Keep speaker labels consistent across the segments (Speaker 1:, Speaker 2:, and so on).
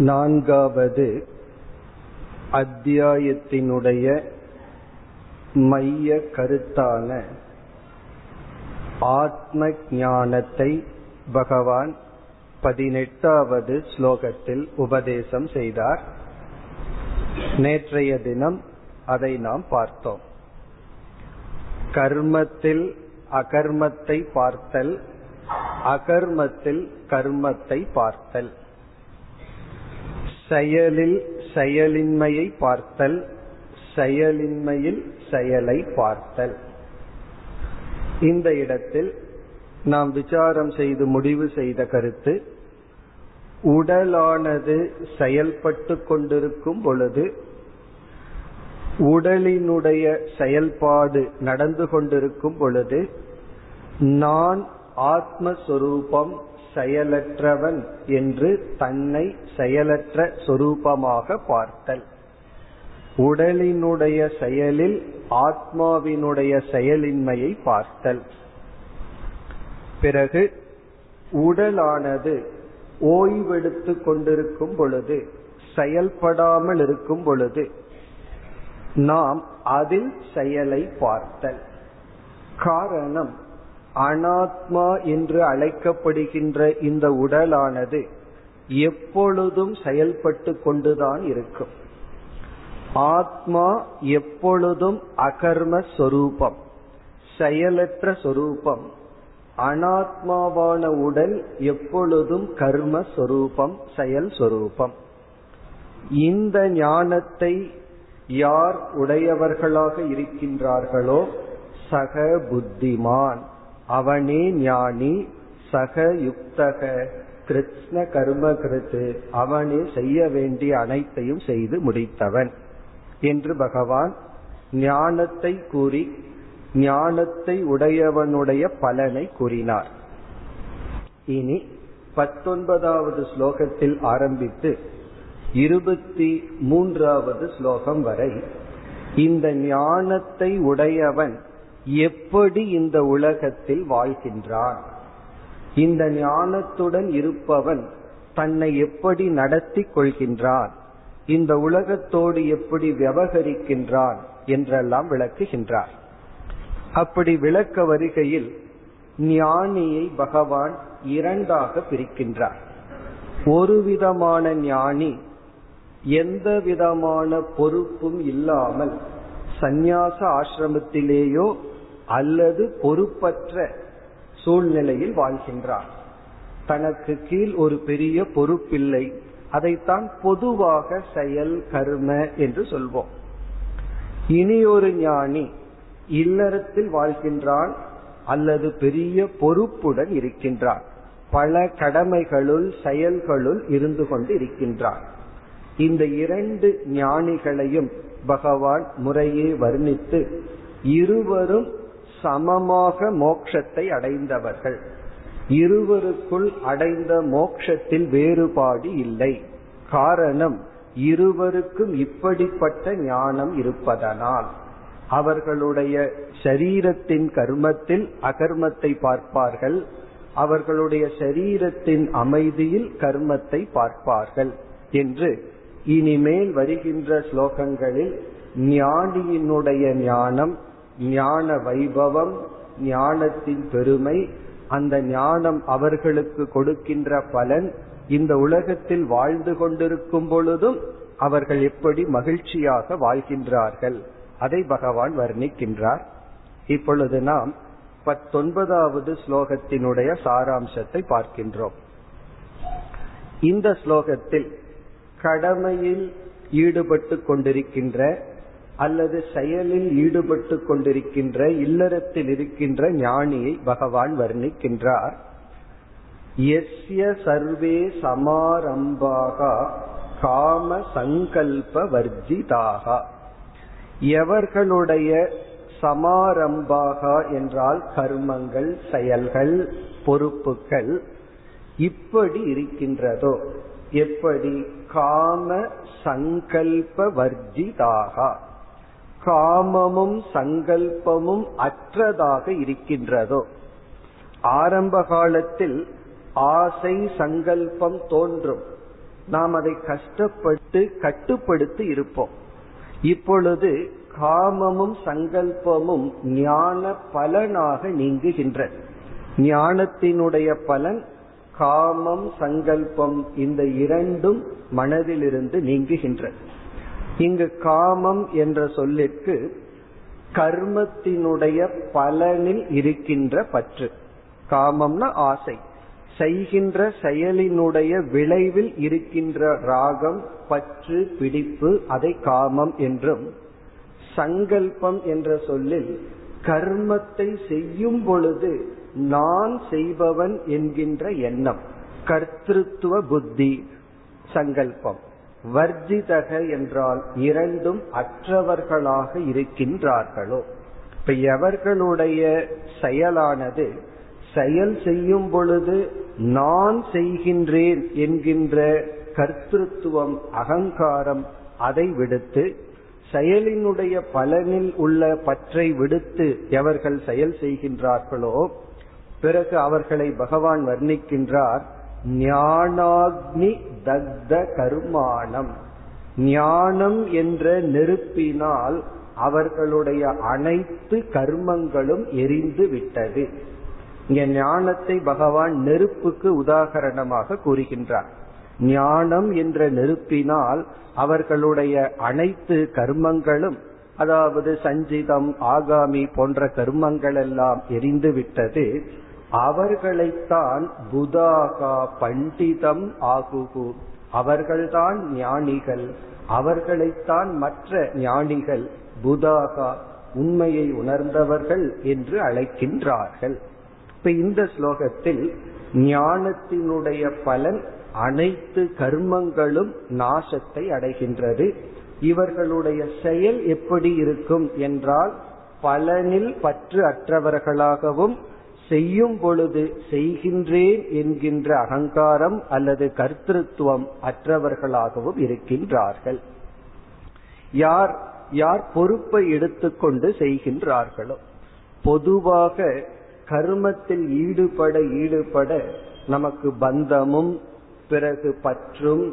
Speaker 1: நான்காவது அத்தியாயத்தினுடைய மைய கருத்தான ஆத்ம ஞானத்தை பகவான் பதினெட்டாவது ஸ்லோகத்தில் உபதேசம் செய்தார். நேற்றைய தினம் அதை நாம் பார்த்தோம். கர்மத்தில் அகர்மத்தை பார்த்தல் அகர்மத்தில் கர்மத்தை பார்த்தல். செயலில் செயலின்மையை பார்த்தல் செயலின்மையில் செயலை பார்த்தல். இந்த இடத்தில் நாம் விசாரம் செய்து முடிவு செய்த கருத்து உடலானது செயல்பட்டு கொண்டிருக்கும் பொழுது உடலினுடைய செயல்பாடு நடந்து கொண்டிருக்கும் பொழுது நான் ஆத்மஸ்வரூபம் செயலற்றவன் என்று தன்னை செயலற்ற சொரூபமாக பார்த்தல். உடலினுடைய செயலில் ஆத்மாவினுடைய செயலின்மையை பார்த்தல். பிறகு உடலானது ஓய்வெடுத்து கொண்டிருக்கும் பொழுது செயல்படாமல் இருக்கும் பொழுது நாம் அதில் செயலை பார்த்தல். காரணம் அனாத்மா என்று அழைக்கப்படுகின்ற இந்த உடலானது எப்பொழுதும் செயல்பட்டு கொண்டுதான் இருக்கும். ஆத்மா எப்பொழுதும் அகர்ம சொரூபம் செயலற்ற சொரூபம் அனாத்மாவான உடல் எப்பொழுதும் கர்ம சொரூபம் செயல் சொரூபம். இந்த ஞானத்தை யார் உடையவர்களாக இருக்கின்றார்களோ சக புத்திமான். அவனே ஞானி சக யுக்தக கிருஷ்ண கர்ம கிருத்து அவனே செய்ய வேண்டிய அனைத்தையும் செய்து முடித்தவன். என்று பகவான் ஞானத்தை கூறி ஞானத்தை உடையவனுடைய பலனை கூறினார். இனி பத்தொன்பதாவது ஸ்லோகத்தில் ஆரம்பித்து இருபத்தி மூன்றாவது ஸ்லோகம் வரை இந்த ஞானத்தை உடையவன் எப்படி இந்த உலகத்தில் வாழ்கின்றான்? இந்த ஞானத்துடன் இருப்பவன் தன்னை எப்படி நடத்தி கொள்கின்றான்? இந்த உலகத்தோடு எப்படி விவகரிக்கின்றான்? என்றெல்லாம் விளக்குகின்றார். அப்படி விளக்க வருகையில் ஞானியை பகவான் இரண்டாக பிரிக்கின்றார். ஒரு விதமான ஞானி எந்த விதமான பொறுப்பும் இல்லாமல் சந்நியாச ஆசிரமத்திலேயோ அல்லது பொறுப்பற்ற சூழ்நிலையில் வாழ்கின்றார். தனக்கு கீழ் ஒரு பெரிய பொறுப்பில்லை. அதைத்தான் பொதுவாக செயல் கர்ம என்று சொல்வோம். இனி ஒரு ஞானி இல்லறத்தில் வாழ்கின்றான் அல்லது பெரிய பொறுப்புடன் இருக்கின்றான். பல கடமைகளுள் செயல்களுள் இருந்து கொண்டு இருக்கின்றான். இந்த இரண்டு ஞானிகளையும் பகவான் முறையே வர்ணித்து இருவரும் சமமாக மோட்சத்தை அடைந்தவர்கள். இருவருக்குள் அடைந்த மோட்சத்தில் வேறுபாடு இல்லை. காரணம் இருவருக்கும் இப்படிப்பட்ட ஞானம் இருப்பதனால். அவர்களுடைய சரீரத்தின் கர்மத்தில் அகர்மத்தை பார்ப்பார்கள். அவர்களுடைய சரீரத்தின் அமைதியில் கர்மத்தை பார்ப்பார்கள் என்று இனிமேல் வருகின்ற ஸ்லோகங்களில் ஞானியினுடைய ஞானம் ஞான வைபவம் ஞானத்தின் பெருமை அந்த ஞானம் அவர்களுக்கு கொடுக்கின்ற பலன் இந்த உலகத்தில் வாழ்ந்து கொண்டிருக்கும் பொழுதும் அவர்கள் எப்படி மகிழ்ச்சியாக வாழ்கின்றார்கள். அதை பகவான் வர்ணிக்கின்றார். இப்பொழுது நாம் பத்தொன்பதாவது ஸ்லோகத்தினுடைய சாராம்சத்தை பார்க்கின்றோம். இந்த ஸ்லோகத்தில் கடமையில் ஈடுபட்டு கொண்டிருக்கின்ற அல்லது செயலில் ஈடுபட்டு கொண்டிருக்கின்ற இல்லறத்தில் இருக்கின்ற ஞானியை பகவான் வர்ணிக்கின்றார். எஸ்ய சர்வே சமாரம்பாக காம சங்கல்ப வர்ஜிதாக. எவர்களுடைய சமாரம்பாக என்றால் கர்மங்கள் செயல்கள் பொறுப்புகள் இப்படி இருக்கின்றதோ எப்படி? காம சங்கல்ப வர்ஜிதாக. காமமும் சங்கல்பமும் அற்றதாக இருக்கின்றதோ. ஆரம்ப காலத்தில் ஆசை சங்கல்பம் தோன்றும். நாம் அதை கஷ்டப்பட்டு கட்டுப்படுத்தி இருப்போம். இப்பொழுது காமமும் சங்கல்பமும் ஞான பலனாக நீங்குகின்ற ஞானத்தினுடைய பலன் காமம் சங்கல்பம் இந்த இரண்டும் மனதிலிருந்து நீங்குகின்ற இங்கு காமம் என்ற சொல்லிற்கு கர்மத்தினுடைய பலனில் இருக்கின்ற பற்று. காமம்னா ஆசை. செய்கின்ற செயலினுடைய விளைவில் இருக்கின்ற ராகம் பற்று பிடிப்பு அதை காமம் என்றும் சங்கல்பம் என்ற சொல்லில் கர்மத்தை செய்யும் பொழுது நான் செய்பவன் என்கின்ற எண்ணம். கர்த்திருவ புத்தி சங்கல்பம். வர்ஜிதக என்றால் இரண்டும் அற்றவர்களாக இருக்கின்றார்களோ. இப்ப எவர்களுடைய செயலானது செயல் செய்யும் பொழுது நான் செய்கின்றேன் என்கின்ற கர்த்தத்துவம் அகங்காரம் அதை விடுத்து செயலினுடைய பலனில் உள்ள பற்றை விடுத்து எவர்கள் செயல் செய்கின்றார்களோ பிறகு அவர்களை பகவான் வர்ணிக்கின்றார். ஞானாக்னி தக்த கருமானம். ஞானம் என்ற நெருப்பினால் அவர்களுடைய அனைத்து கர்மங்களும் எரிந்து விட்டது. இங்க ஞானத்தை பகவான் நெருப்புக்கு உதாகரணமாக கூறுகின்றார். ஞானம் என்ற நெருப்பினால் அவர்களுடைய அனைத்து கர்மங்களும் அதாவது சஞ்சிதம் ஆகாமி போன்ற கர்மங்கள் எல்லாம் எரிந்து விட்டது. அவர்களைத்தான் புதாகா பண்டிதம் ஆகுகு. அவர்கள்தான் ஞானிகள். அவர்களைத்தான் மற்ற ஞானிகள் புதாகா உண்மையை உணர்ந்தவர்கள் என்று அழைக்கின்றார்கள். இப்ப இந்த ஸ்லோகத்தில் ஞானத்தினுடைய பலன் அனைத்து கர்மங்களும் நாசத்தை அடைகின்றது. இவர்களுடைய செயல் எப்படி இருக்கும் என்றால் பலனில் பற்று அற்றவர்களாகவும் செய்யும் பொழுது செய்கின்றேன் என்கின்ற அகங்காரம் அல்லது கர்த்தத்துவம் அற்றவர்களாகவும் இருக்கின்றார்கள். யார் யார் பொறுப்பை எடுத்துக்கொண்டு செய்கின்றார்களோ பொதுவாக கர்மத்தில் ஈடுபட ஈடுபட நமக்கு பந்தமும் பிறகு பற்றும்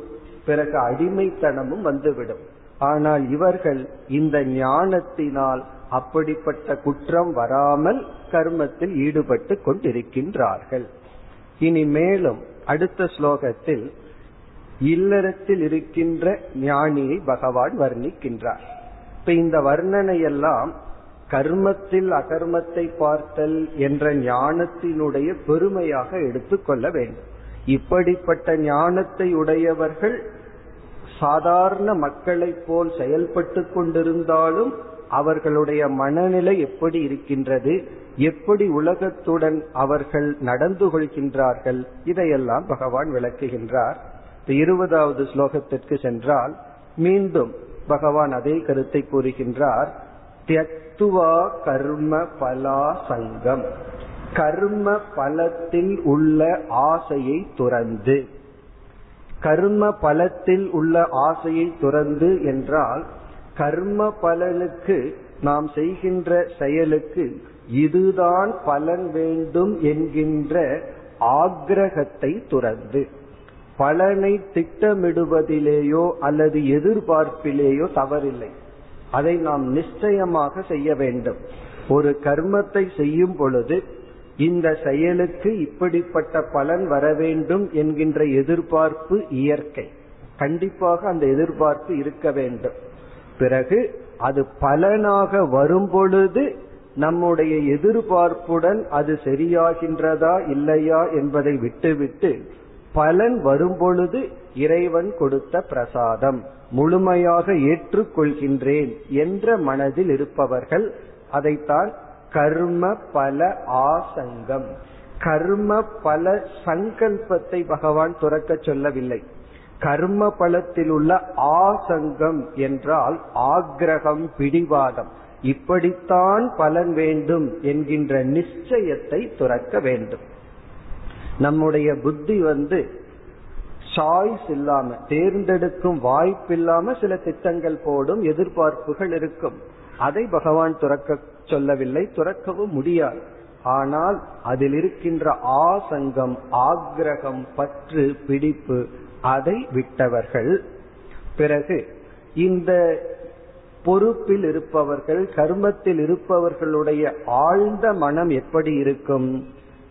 Speaker 1: பிறகு அடிமைத்தனமும் வந்துவிடும். ஆனால் இவர்கள் இந்த ஞானத்தினால் அப்படிப்பட்ட குற்றம் வராமல் கர்மத்தில் ஈடுபட்டு கொண்டிருக்கின்றார்கள். இனி மேலும் அடுத்த ஸ்லோகத்தில் இல்லறத்தில் இருக்கின்ற ஞானியை பகவான் வர்ணிக்கின்றார். இப்ப இந்த வர்ணனையெல்லாம் கர்மத்தில் அகர்மத்தை பார்த்தல் என்ற ஞானத்தினுடைய பெருமையாக எடுத்துக்கொள்ள வேண்டும். இப்படிப்பட்ட ஞானத்தை உடையவர்கள் சாதாரண மக்களைப் போல் செயல்பட்டு கொண்டிருந்தாலும் அவர்களுடைய மனநிலை எப்படி இருக்கின்றது? எப்படி உலகத்துடன் அவர்கள் நடந்து கொள்கின்றார்கள்? இதையெல்லாம் பகவான் விளக்குகின்றார். இருபதாவது ஸ்லோகத்திற்கு சென்றால் மீண்டும் பகவான் அதே கருத்தை கூறுகின்றார். தியக்துவா கர்ம பலா சங்கம். கர்ம பலத்தில் உள்ள ஆசையை துறந்து. கர்ம பலத்தில் உள்ள ஆசையை துறந்து என்றால் கர்ம பலனுக்கு நாம் செய்கின்ற செயலுக்கு இதுதான் பலன் வேண்டும் என்கின்ற ஆக்ரகத்தை துறந்து பலனை திட்டமிடுவதிலேயோ அல்லது எதிர்பார்ப்பிலேயோ தவறில்லை. அதை நாம் நிச்சயமாக செய்ய வேண்டும். ஒரு கர்மத்தை செய்யும் பொழுது இந்த செயலுக்கு இப்படிப்பட்ட பலன் வர வேண்டும் என்கின்ற எதிர்பார்ப்பு இயற்கை. கண்டிப்பாக அந்த எதிர்பார்ப்பு இருக்க வேண்டும். பிறகு அது பலனாக வரும் பொழுது நம்முடைய எதிர்பார்ப்புடன் அது சரியாகின்றதா இல்லையா என்பதை விட்டுவிட்டு பலன் வரும்பொழுது இறைவன் கொடுத்த பிரசாதம். முழுமையாக ஏற்றுக்கொள்கின்றேன் என்ற மனதில் இருப்பவர்கள் அதைத்தான் கர்ம பல ஆசங்கம். கர்ம பல சங்கல்பத்தை பகவான் துறக்க சொல்லவில்லை. கர்ம பலத்தில் உள்ள ஆசங்கம் என்றால் ஆக்ரகம் பிடிவாதம். இப்படித்தான் பலன் வேண்டும் என்கின்ற நிச்சயத்தை துறக்க வேண்டும். நம்முடைய புத்தி வந்து சாய்ஸ் இல்லாம தேர்ந்தெடுக்கும் வாய்ப்பு இல்லாம சில திட்டங்கள் போடும் எதிர்பார்ப்புகள் இருக்கும். அதை பகவான் துறக்க சொல்லவில்லை துறக்கவும் முடியாது. ஆனால் அதில் இருக்கின்ற ஆசங்கம் ஆக்ரகம் பற்று பிடிப்பு அதை விட்டவர்கள். பிறகு இந்த பொறுப்பில் இருப்பவர்கள் கர்மத்தில் இருப்பவர்களுடைய ஆழ்ந்த மனம் எப்படி இருக்கும்?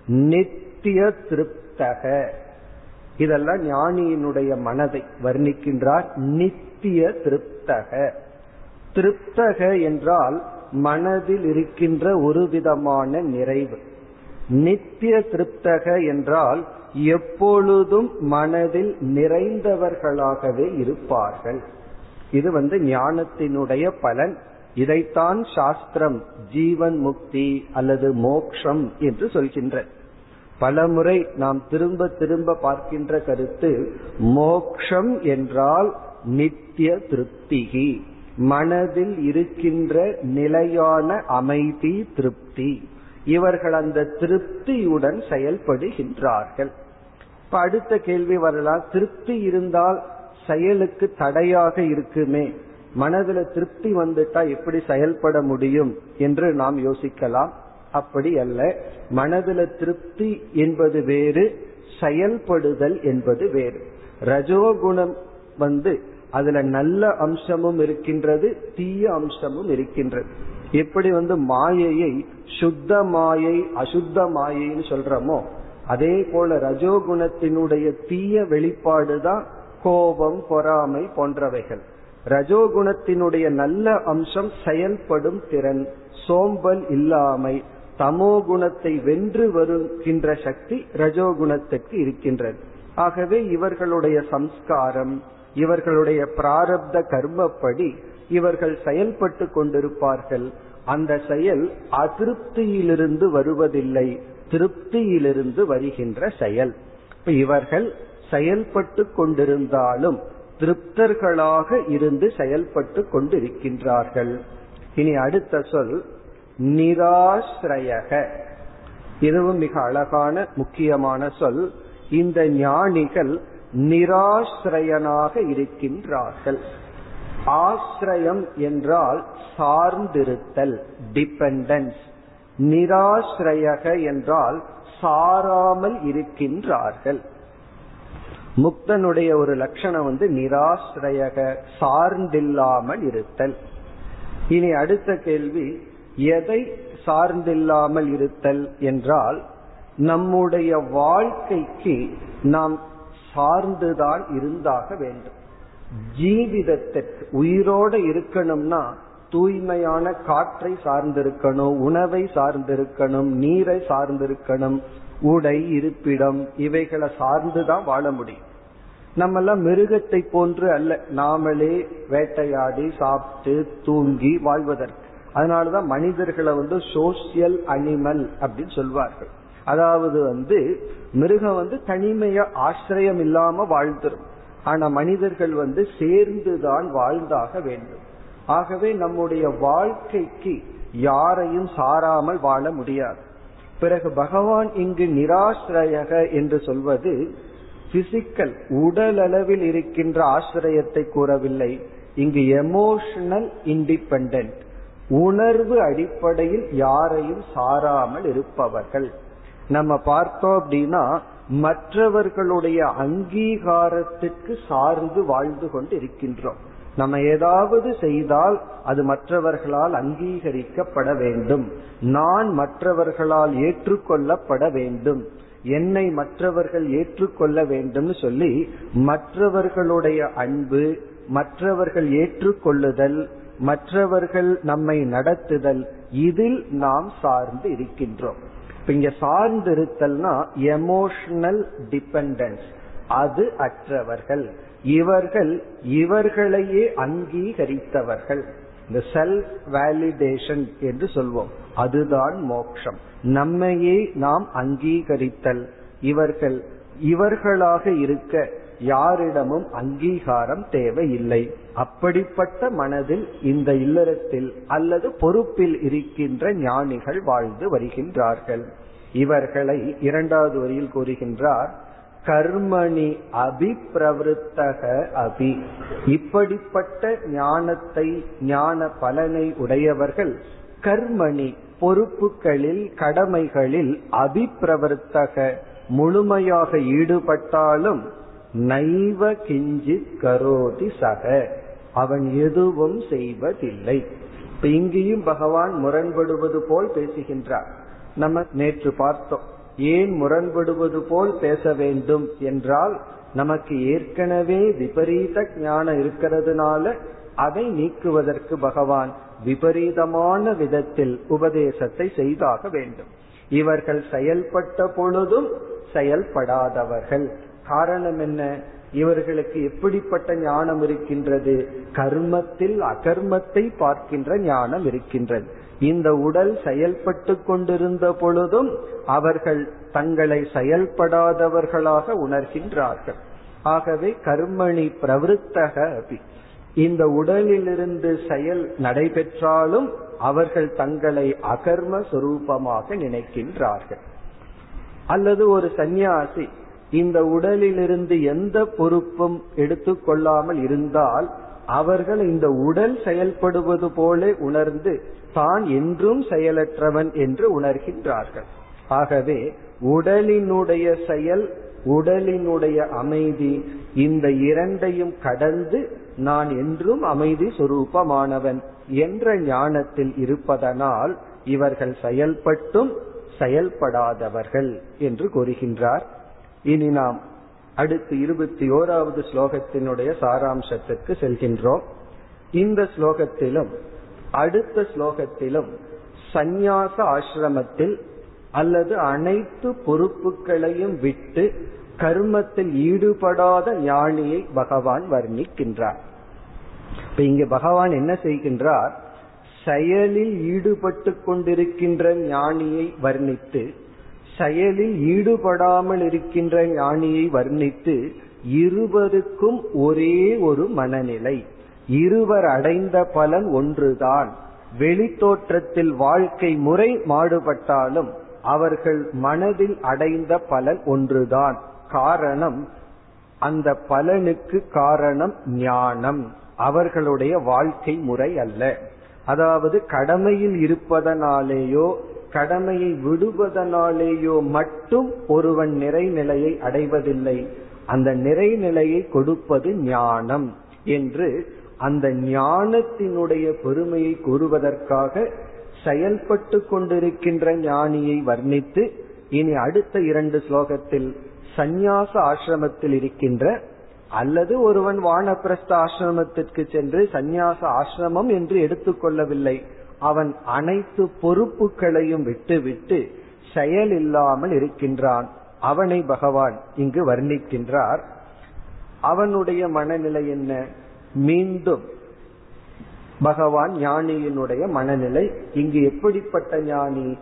Speaker 1: நித்திய திருப்தக. இதெல்லாம் ஞானியினுடைய மனதை வர்ணிக்கின்றார். நித்திய திருப்தக. திருப்தக என்றால் மனதில் இருக்கின்ற ஒரு விதமான நிறைவு. நித்திய திருப்தக என்றால் எப்பொழுதும் மனதில் நிறைந்தவர்களாகவே இருப்பார்கள். இது வந்து ஞானத்தினுடைய பலன். இதைத்தான் சாஸ்திரம் ஜீவன் முக்தி அல்லது மோக்ஷம் என்று சொல்கின்ற. பலமுறை நாம் திரும்ப திரும்ப பார்க்கின்ற கருத்து மோக்ஷம் என்றால் நித்திய திருப்திகி. மனதில் இருக்கின்ற நிலையான அமைதி திருப்தி. இவர்கள் அந்த திருப்தியுடன் செயல்படுகின்றார்கள். இப்ப அடுத்த கேள்வி வரலாம். திருப்தி இருந்தால் செயலுக்கு தடையாக இருக்குமே. மனதுல திருப்தி வந்துட்டா எப்படி செயல்பட முடியும் என்று நாம் யோசிக்கலாம். அப்படி அல்ல. மனதுல திருப்தி என்பது வேறு செயல்படுதல் என்பது வேறு. ரஜோகுணம் வந்து அதுல நல்ல அம்சமும் இருக்கின்றது தீய அம்சமும் இருக்கின்றது. எப்படி வந்து மாயையை சுத்த மாயை அசுத்த மாயைன்னு சொல்றோமோ அதே போல ரஜோகுணத்தினுடைய தீய வெளிப்பாடுதான் கோபம் பொறாமை போன்றவைகள். ரஜோகுணத்தினுடைய நல்ல அம்சம் செயல்படும் திறன் சோம்பல் இல்லாமை. தமோ குணத்தை வென்று வருகின்ற சக்தி ரஜோகுணத்திற்கு இருக்கின்றது. ஆகவே இவர்களுடைய சம்ஸ்காரம் இவர்களுடைய பிராரப்த கர்மப்படி இவர்கள் செயல்பட்டு கொண்டிருப்பார்கள். அந்த செயல் அதிருப்தியிலிருந்து வருவதில்லை. திருப்தியிலிருந்து வருகின்ற செயல். இவர்கள் செயல்பட்டு கொண்டிருந்தாலும் திருப்தர்களாக இருந்து செயல்பட்டு கொண்டிருக்கின்றார்கள். இனி அடுத்த சொல் நிராசிரயக. இதுவும் மிக அழகான முக்கியமான சொல். இந்த ஞானிகள் நிராசிரயனாக இருக்கின்றார்கள். ஆசிரயம் என்றால் சார்ந்திருத்தல் டிபெண்டன்ஸ் நிராசிரயக என்றால் சாராமல் இருக்கின்றார்கள். முக்தனுடைய ஒரு லட்சணம் வந்து நிராசிரயக சார்ந்தில்லாமல் இருத்தல். இனி அடுத்த கேள்வி எதை சார்ந்தில்லாமல் இருத்தல் என்றால் நம்முடைய வாழ்க்கைக்கு நாம் சார்ந்துதான் இருந்தாக வேண்டும். ஜீவிதத்திற்கு உயிரோட இருக்கணும்னா தூய்மையான காற்றை சார்ந்திருக்கணும் உணவை சார்ந்திருக்கணும் நீரை சார்ந்திருக்கணும் உடை இருப்பிடம் இவைகளை சார்ந்துதான் வாழ முடியும். நம்ம எல்லாம் மிருகத்தை போன்று அல்ல. நாமளே வேட்டையாடி சாப்பிட்டு தூங்கி வாழ்வதற்கு. அதனாலதான் மனிதர்களை வந்து சோசியல் அனிமல் அப்படின்னு சொல்வார்கள். அதாவது வந்து மிருகம் வந்து தனிமைய ஆசிரியம் இல்லாம வாழ்ந்துரும். ஆனா மனிதர்கள் வந்து சேர்ந்துதான் வாழ்ந்தாக வேண்டும். ஆகவே நம்முடைய வாழ்க்கைக்கு யாரையும் சாராமல் வாழ முடியாது. பிறகு பகவான் இங்கு நிராசிரயக என்று சொல்வது பிசிக்கல் உடல் அளவில் இருக்கின்ற ஆசிரியத்தை கூறவில்லை. இங்கு எமோஷனல் இண்டிபெண்ட் உணர்வு அடிப்படையில் யாரையும் சாராமல் இருப்பவர்கள். நம்ம பார்த்தோம் அப்படின்னா மற்றவர்களுடைய அங்கீகாரத்திற்கு சார்ந்து வாழ்ந்து கொண்டு இருக்கின்றோம் நம்ம ஏதாவது செய்தால் அது மற்றவர்களால் அங்கீகரிக்கப்பட வேண்டும். நான் மற்றவர்களால் ஏற்றுக்கொள்ளப்பட வேண்டும். என்னை மற்றவர்கள் ஏற்றுக்கொள்ள வேண்டும் சொல்லி மற்றவர்களுடைய அன்பு மற்றவர்கள் ஏற்றுக்கொள்ளுதல் மற்றவர்கள் நம்மை நடத்துதல் இதில் நாம் சார்ந்து இருக்கின்றோம். இங்க சார்ந்து இருத்தல்னா எமோஷனல் டிபெண்டன்ஸ் அது அற்றவர்கள். இவர்கள் இவர்களையே அங்கீகரித்தவர்கள். இந்த செல்ஃப் வேலிடேஷன் என்று சொல்வோம். அதுதான் மோக்ஷம். நம்மையே நாம் அங்கீகரித்தல். இவர்கள் இவர்களாக இருக்க யாரிடமும் அங்கீகாரம் தேவையில்லை. அப்படிப்பட்ட மனதில் இந்த இல்லறத்தில் அல்லது பொறுப்பில் இருக்கின்ற ஞானிகள் வாழ்ந்து வருகின்றார்கள். இவர்களை இரண்டாவது வரியில் கூறுகின்றார் கர்மணி அபிப்பிரவருத்தக அபி. இப்படிப்பட்ட ஞானத்தை ஞான பலனை உடையவர்கள் கர்மணி பொறுப்புகளில் கடமைகளில் அபிப்பிரவர்த்தக முழுமையாக ஈடுபட்டாலும் நைவ கிஞ்சித் கரோதி சக. அவன் எதுவும் செய்வதில்லை. இப்ப இங்கேயும் பகவான் முரண்படுவது போல் பேசுகின்றார். நம்ம நேற்று பார்த்தோம். ஏன் முரண்படுவது போல் பேச வேண்டும் என்றால் நமக்கு ஏற்கனவே விபரீத ஞானம் இருக்கிறதுனால அதை நீக்குவதற்கு பகவான் விபரீதமான விதத்தில் உபதேசத்தை செய்தாக வேண்டும். இவர்கள் செயல்பட்ட பொழுதும் செயல்படாதவர்கள். காரணம் என்ன? இவர்களுக்கு எப்படிப்பட்ட ஞானம் இருக்கின்றது? கர்மத்தில் அகர்மத்தை பார்க்கின்ற ஞானம் இருக்கின்றது. இந்த உடல் செயல்பட்டு கொண்டிருந்த பொழுதும் அவர்கள் தங்களை செயல்படாதவர்களாக உணர்கின்றார்கள். ஆகவே கர்மணி பிரவருத்தக அபி. இந்த உடலிலிருந்து செயல் நடைபெற்றாலும் அவர்கள் தங்களை அகர்ம சுரூபமாக நினைக்கின்றார்கள். அல்லது ஒரு சந்நியாசி இந்த உடலிலிருந்து எந்த பொறுப்பும் எடுத்துக்கொள்ளாமல் இருந்தால் அவர்கள் இந்த உடல் செயல்படுவது போல உணர்ந்து தான் என்றும் செயலற்றவன் என்று உணர்கின்றார்கள். ஆகவே உடலினுடைய செயல் உடலினுடைய அமைதி இந்த இரண்டையும் கடந்து நான் என்றும் அமைதி சுரூபமானவன் என்ற ஞானத்தில் இருப்பதனால் இவர்கள் செயல்பட்டும் செயல்படாதவர்கள் என்று கூறுகின்றார். இனி நாம் அடுத்து இருபத்தி ஓராவது ஸ்லோகத்தினுடைய சாராம்சத்திற்கு செல்கின்றோம். இந்த ஸ்லோகத்திலும் அடுத்த ஸ்லோகத்திலும் சந்நியாச ஆசிரமத்தில் அல்லது அனைத்து பொறுப்புகளையும் விட்டு கர்மத்தில் ஈடுபடாத ஞானியை பகவான் வர்ணிக்கின்றார். இப்ப இங்க பகவான் என்ன செய்கின்றார்? செயலில் ஈடுபட்டு கொண்டிருக்கின்ற ஞானியை வர்ணித்து செயலில் ஈடுபடாமல் இருக்கின்ற ஞானியை வர்ணித்து இருவருக்கும் ஒரே ஒரு மனநிலை. இருவர் அடைந்த பலன் ஒன்றுதான். வெளித்தோற்றத்தில் வாழ்க்கை முறை மாறுபட்டாலும் அவர்கள் மனதில் அடைந்த பலன் ஒன்றுதான். காரணம் அந்த பலனுக்கு காரணம் ஞானம். அவர்களுடைய வாழ்க்கை முறை அல்ல. அதாவது கடமையில் இருப்பதனாலேயோ கடமையை விடுவதனாலேயோ மட்டும் ஒருவன் நிறைநிலையை அடைவதில்லை. அந்த நிறைநிலையை கொடுப்பது ஞானம் என்று அந்த ஞானத்தினுடைய பெருமையை கூறுவதற்காக செயல்பட்டு கொண்டிருக்கின்ற ஞானியை வர்ணித்து இனி அடுத்த இரண்டு ஸ்லோகத்தில் சந்நியாச ஆசிரமத்தில் இருக்கின்ற அல்லது ஒருவன் வானப்பிரஸ்த ஆசிரமத்திற்கு சென்று சந்நியாச ஆசிரமம் என்று எடுத்துக்கொள்ளவில்லை அவன் அனைத்து பொறுப்புகளையும் விட்டுவிட்டு செயல் இல்லாமல் இருக்கின்றான். அவனை பகவான் இங்கு வர்ணிக்கின்றார். அவனுடைய மனநிலை என்ன? மீண்டும் பகவான் ஞானியினுடைய மனநிலை இங்கு எப்படிப்பட்ட ஞானி?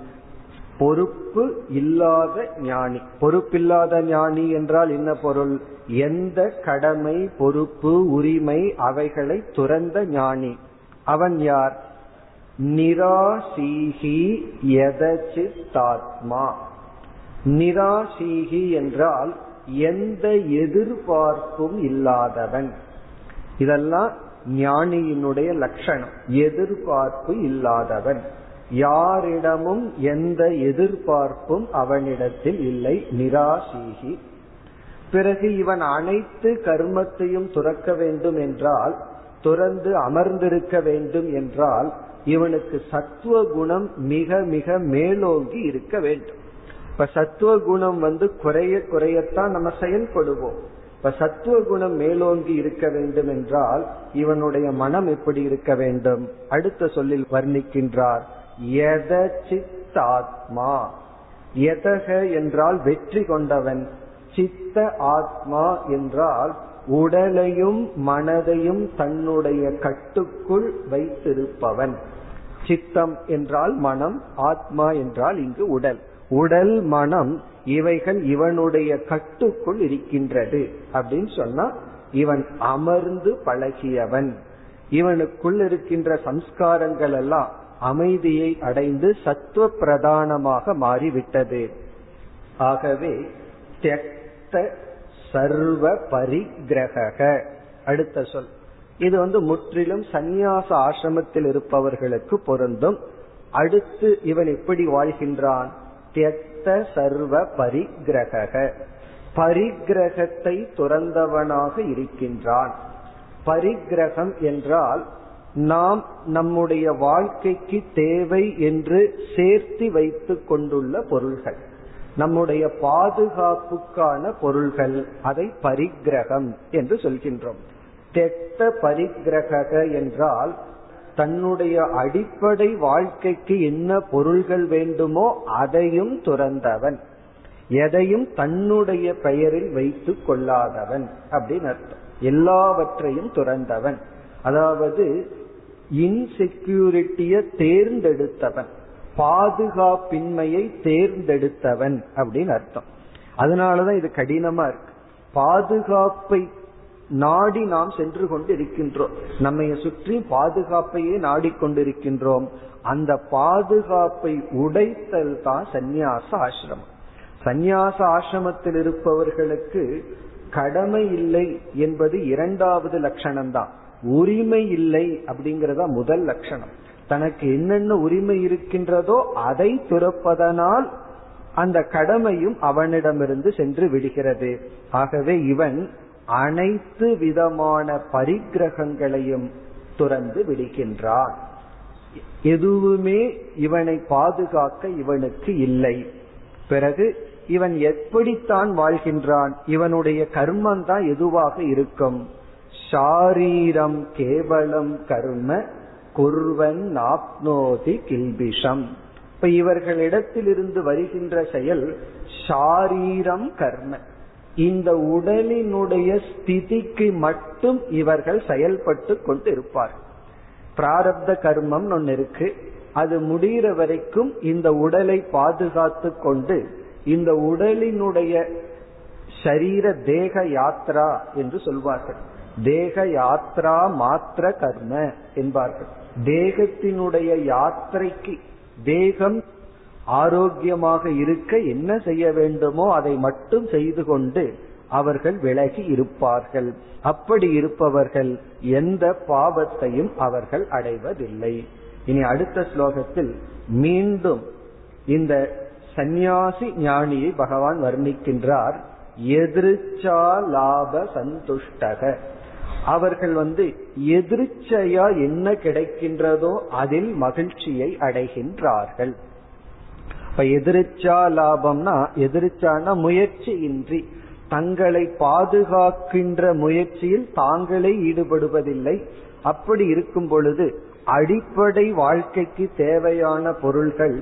Speaker 1: பொறுப்பு இல்லாத ஞானி. பொறுப்பில்லாத ஞானி என்றால் என்ன பொருள்? எந்த கடமை பொறுப்பு உரிமை அவைகளை துறந்த ஞானி. அவன் யார்? நிராசீகி எதச்சித்தாத்மா நிராசீகி என்றால் எந்த எதிர்பார்ப்பும் இல்லாதவன். இதெல்லாம் ஞானியினுடைய லட்சணம். எதிர்பார்ப்பு இல்லாதவன். யாரிடமும் எந்த எதிர்பார்ப்பும் அவனிடத்தில் இல்லை. நிராசீகி. பிறகு இவன் அனைத்து கர்மத்தையும் துறக்க வேண்டும் என்றால் துறந்து அமர்ந்திருக்க வேண்டும் என்றால் இவனுக்கு சத்துவ குணம் மிக மிக மேலோங்கி இருக்க வேண்டும். இப்ப சத்துவ குணம் வந்து குறைய குறையத்தான் நம்ம செயல்படுவோம். இப்ப சத்துவ குணம் மேலோங்கி இருக்க வேண்டும் என்றால் இவனுடைய மனம் எப்படி இருக்க வேண்டும்? அடுத்த சொல்லில் வர்ணிக்கின்றார் சித்தாத்மா எதக என்றால் வெற்றி கொண்டவன். சித்த ஆத்மா என்றால் உடலையும் மனதையும் தன்னுடைய கட்டுக்குள் வைத்திருப்பவன். சித்தம் என்றால் மனம் ஆத்மா என்றால் இங்கு உடல். உடல் மனம் இவைகள் இவனுடைய கட்டுக்குள் இருக்கின்றது அப்படின்னு சொன்னா இவன் அமர்ந்து பழகியவன். இவனுக்குள் இருக்கின்ற சம்ஸ்காரங்கள் எல்லாம் அமைதியை அடைந்து சத்துவ பிரதானமாக மாறிவிட்டது. ஆகவே தெக்த சர்வ பரிகிரக அடுத்த சொல். இது வந்து முற்றிலும் சந்நியாச ஆசிரமத்தில் இருப்பவர்களுக்கு பொருந்தும். அடுத்து இவன் எப்படி வாழ்கின்றான். தியக்த சர்வ பரிகிரக பரிகிரகத்தை துறந்தவனாக இருக்கின்றான். பரிகிரகம் என்றால் நாம் நம்முடைய வாழ்க்கைக்கு தேவை என்று சேர்த்து வைத்துக் கொண்டுள்ள பொருள்கள். நம்முடைய பாதுகாப்புக்கான பொருள்கள் அதை பரிகிரகம் என்று சொல்கின்றோம். தெட்ட பரிகிரக என்றால் தன்னுடைய அடிப்படை வாழ்க்கைக்கு என்ன பொருள்கள் வேண்டுமோ அதையும் துறந்தவன். எதையும் தன்னுடைய பெயரில் வைத்து கொள்ளாதவன் அப்படின்னு அர்த்தம். எல்லாவற்றையும் துறந்தவன். அதாவது இன்செக்யூரிட்டிய தேர்ந்தெடுத்தவன். பாதுகாப்பின்மையை தேர்ந்தெடுத்தவன் அப்படின்னு அர்த்தம். அதனாலதான் இது கடினமா இருக்கு. பாதுகாப்பை நாடி நாம் சென்று கொண்டு இருக்கின்றோம் நம்ம சுற்றி பாதுகாப்பையே நாடிக்கொண்டிருக்கின்றோம் அந்த பாதுகாப்பை உடைத்தல் தான் சந்நியாச ஆசிரமம். சந்நியாச ஆசிரமத்தில் இருப்பவர்களுக்கு கடமை இல்லை என்பது இரண்டாவது லட்சணம் தான் உரிமை இல்லை அப்படிங்கறத முதல் லட்சணம். தனக்கு என்னென்ன உரிமை இருக்கின்றதோ அதை துறப்பதனால் அந்த கடமையும் அவனிடமிருந்து சென்று விடுகிறது. ஆகவே இவன் அனைத்து விதமான பரிகிரகங்களையும் துறந்து விடுகின்றான். எதுவுமே இவனை பாதுகாக்க இவனுக்கு இல்லை. பிறகு இவன் எப்படித்தான் வாழ்கின்றான்? இவனுடைய கர்மம் தான் எதுவாக இருக்கும்? ஷாரீரம் கேவலம் கர்ம குர்வன் ஆப்னோதி கில்பிஷம். இப்ப இவர்களிடத்திலிருந்து வருகின்ற செயல் ஷாரீரம் கர்ம. இந்த உடலினுடைய ஸ்திதிக்கு மட்டும் இவர்கள் செயல்பட்டு கொண்டு இருப்பார் பிராரப்த கர்மம் ஒன்னு இருக்கு. அது முடிகிற வரைக்கும் இந்த உடலை பாதுகாத்து கொண்டு இந்த உடலினுடைய சரீர தேக யாத்ரா என்று சொல்வார்கள். தேக யாத்ரா மாத்திர கர்ம என்பார்கள். தேகத்தினுடைய யாத்திரைக்கு தேகம் ஆரோக்கியமாக இருக்க என்ன செய்ய வேண்டுமோ அதை மட்டும் செய்து கொண்டு அவர்கள் விலகி இருப்பார்கள். அப்படி இருப்பவர்கள் எந்த பாவத்தையும் அவர்கள் அடைவதில்லை. இனி அடுத்த ஸ்லோகத்தில் மீண்டும் இந்த சந்நியாசி ஞானியை பகவான் வர்ணிக்கின்றார் எதிர்ச்சா லாப சந்துஷ்டக. அவர்கள் வந்து எதிர்ச்சையா என்ன கிடைக்கின்றதோ அதில் மகிழ்ச்சியை அடைகின்றார்கள். இப்ப எதிர்ச்சா லாபம்னா எதிர்ச்சானா முயற்சியின்றி தங்களை பாதுகாக்கின்ற முயற்சியில் தாங்களே ஈடுபடுவதில்லை. அப்படி இருக்கும் பொழுது அடிப்படை வாழ்க்கைக்கு தேவையான பொருள்கள்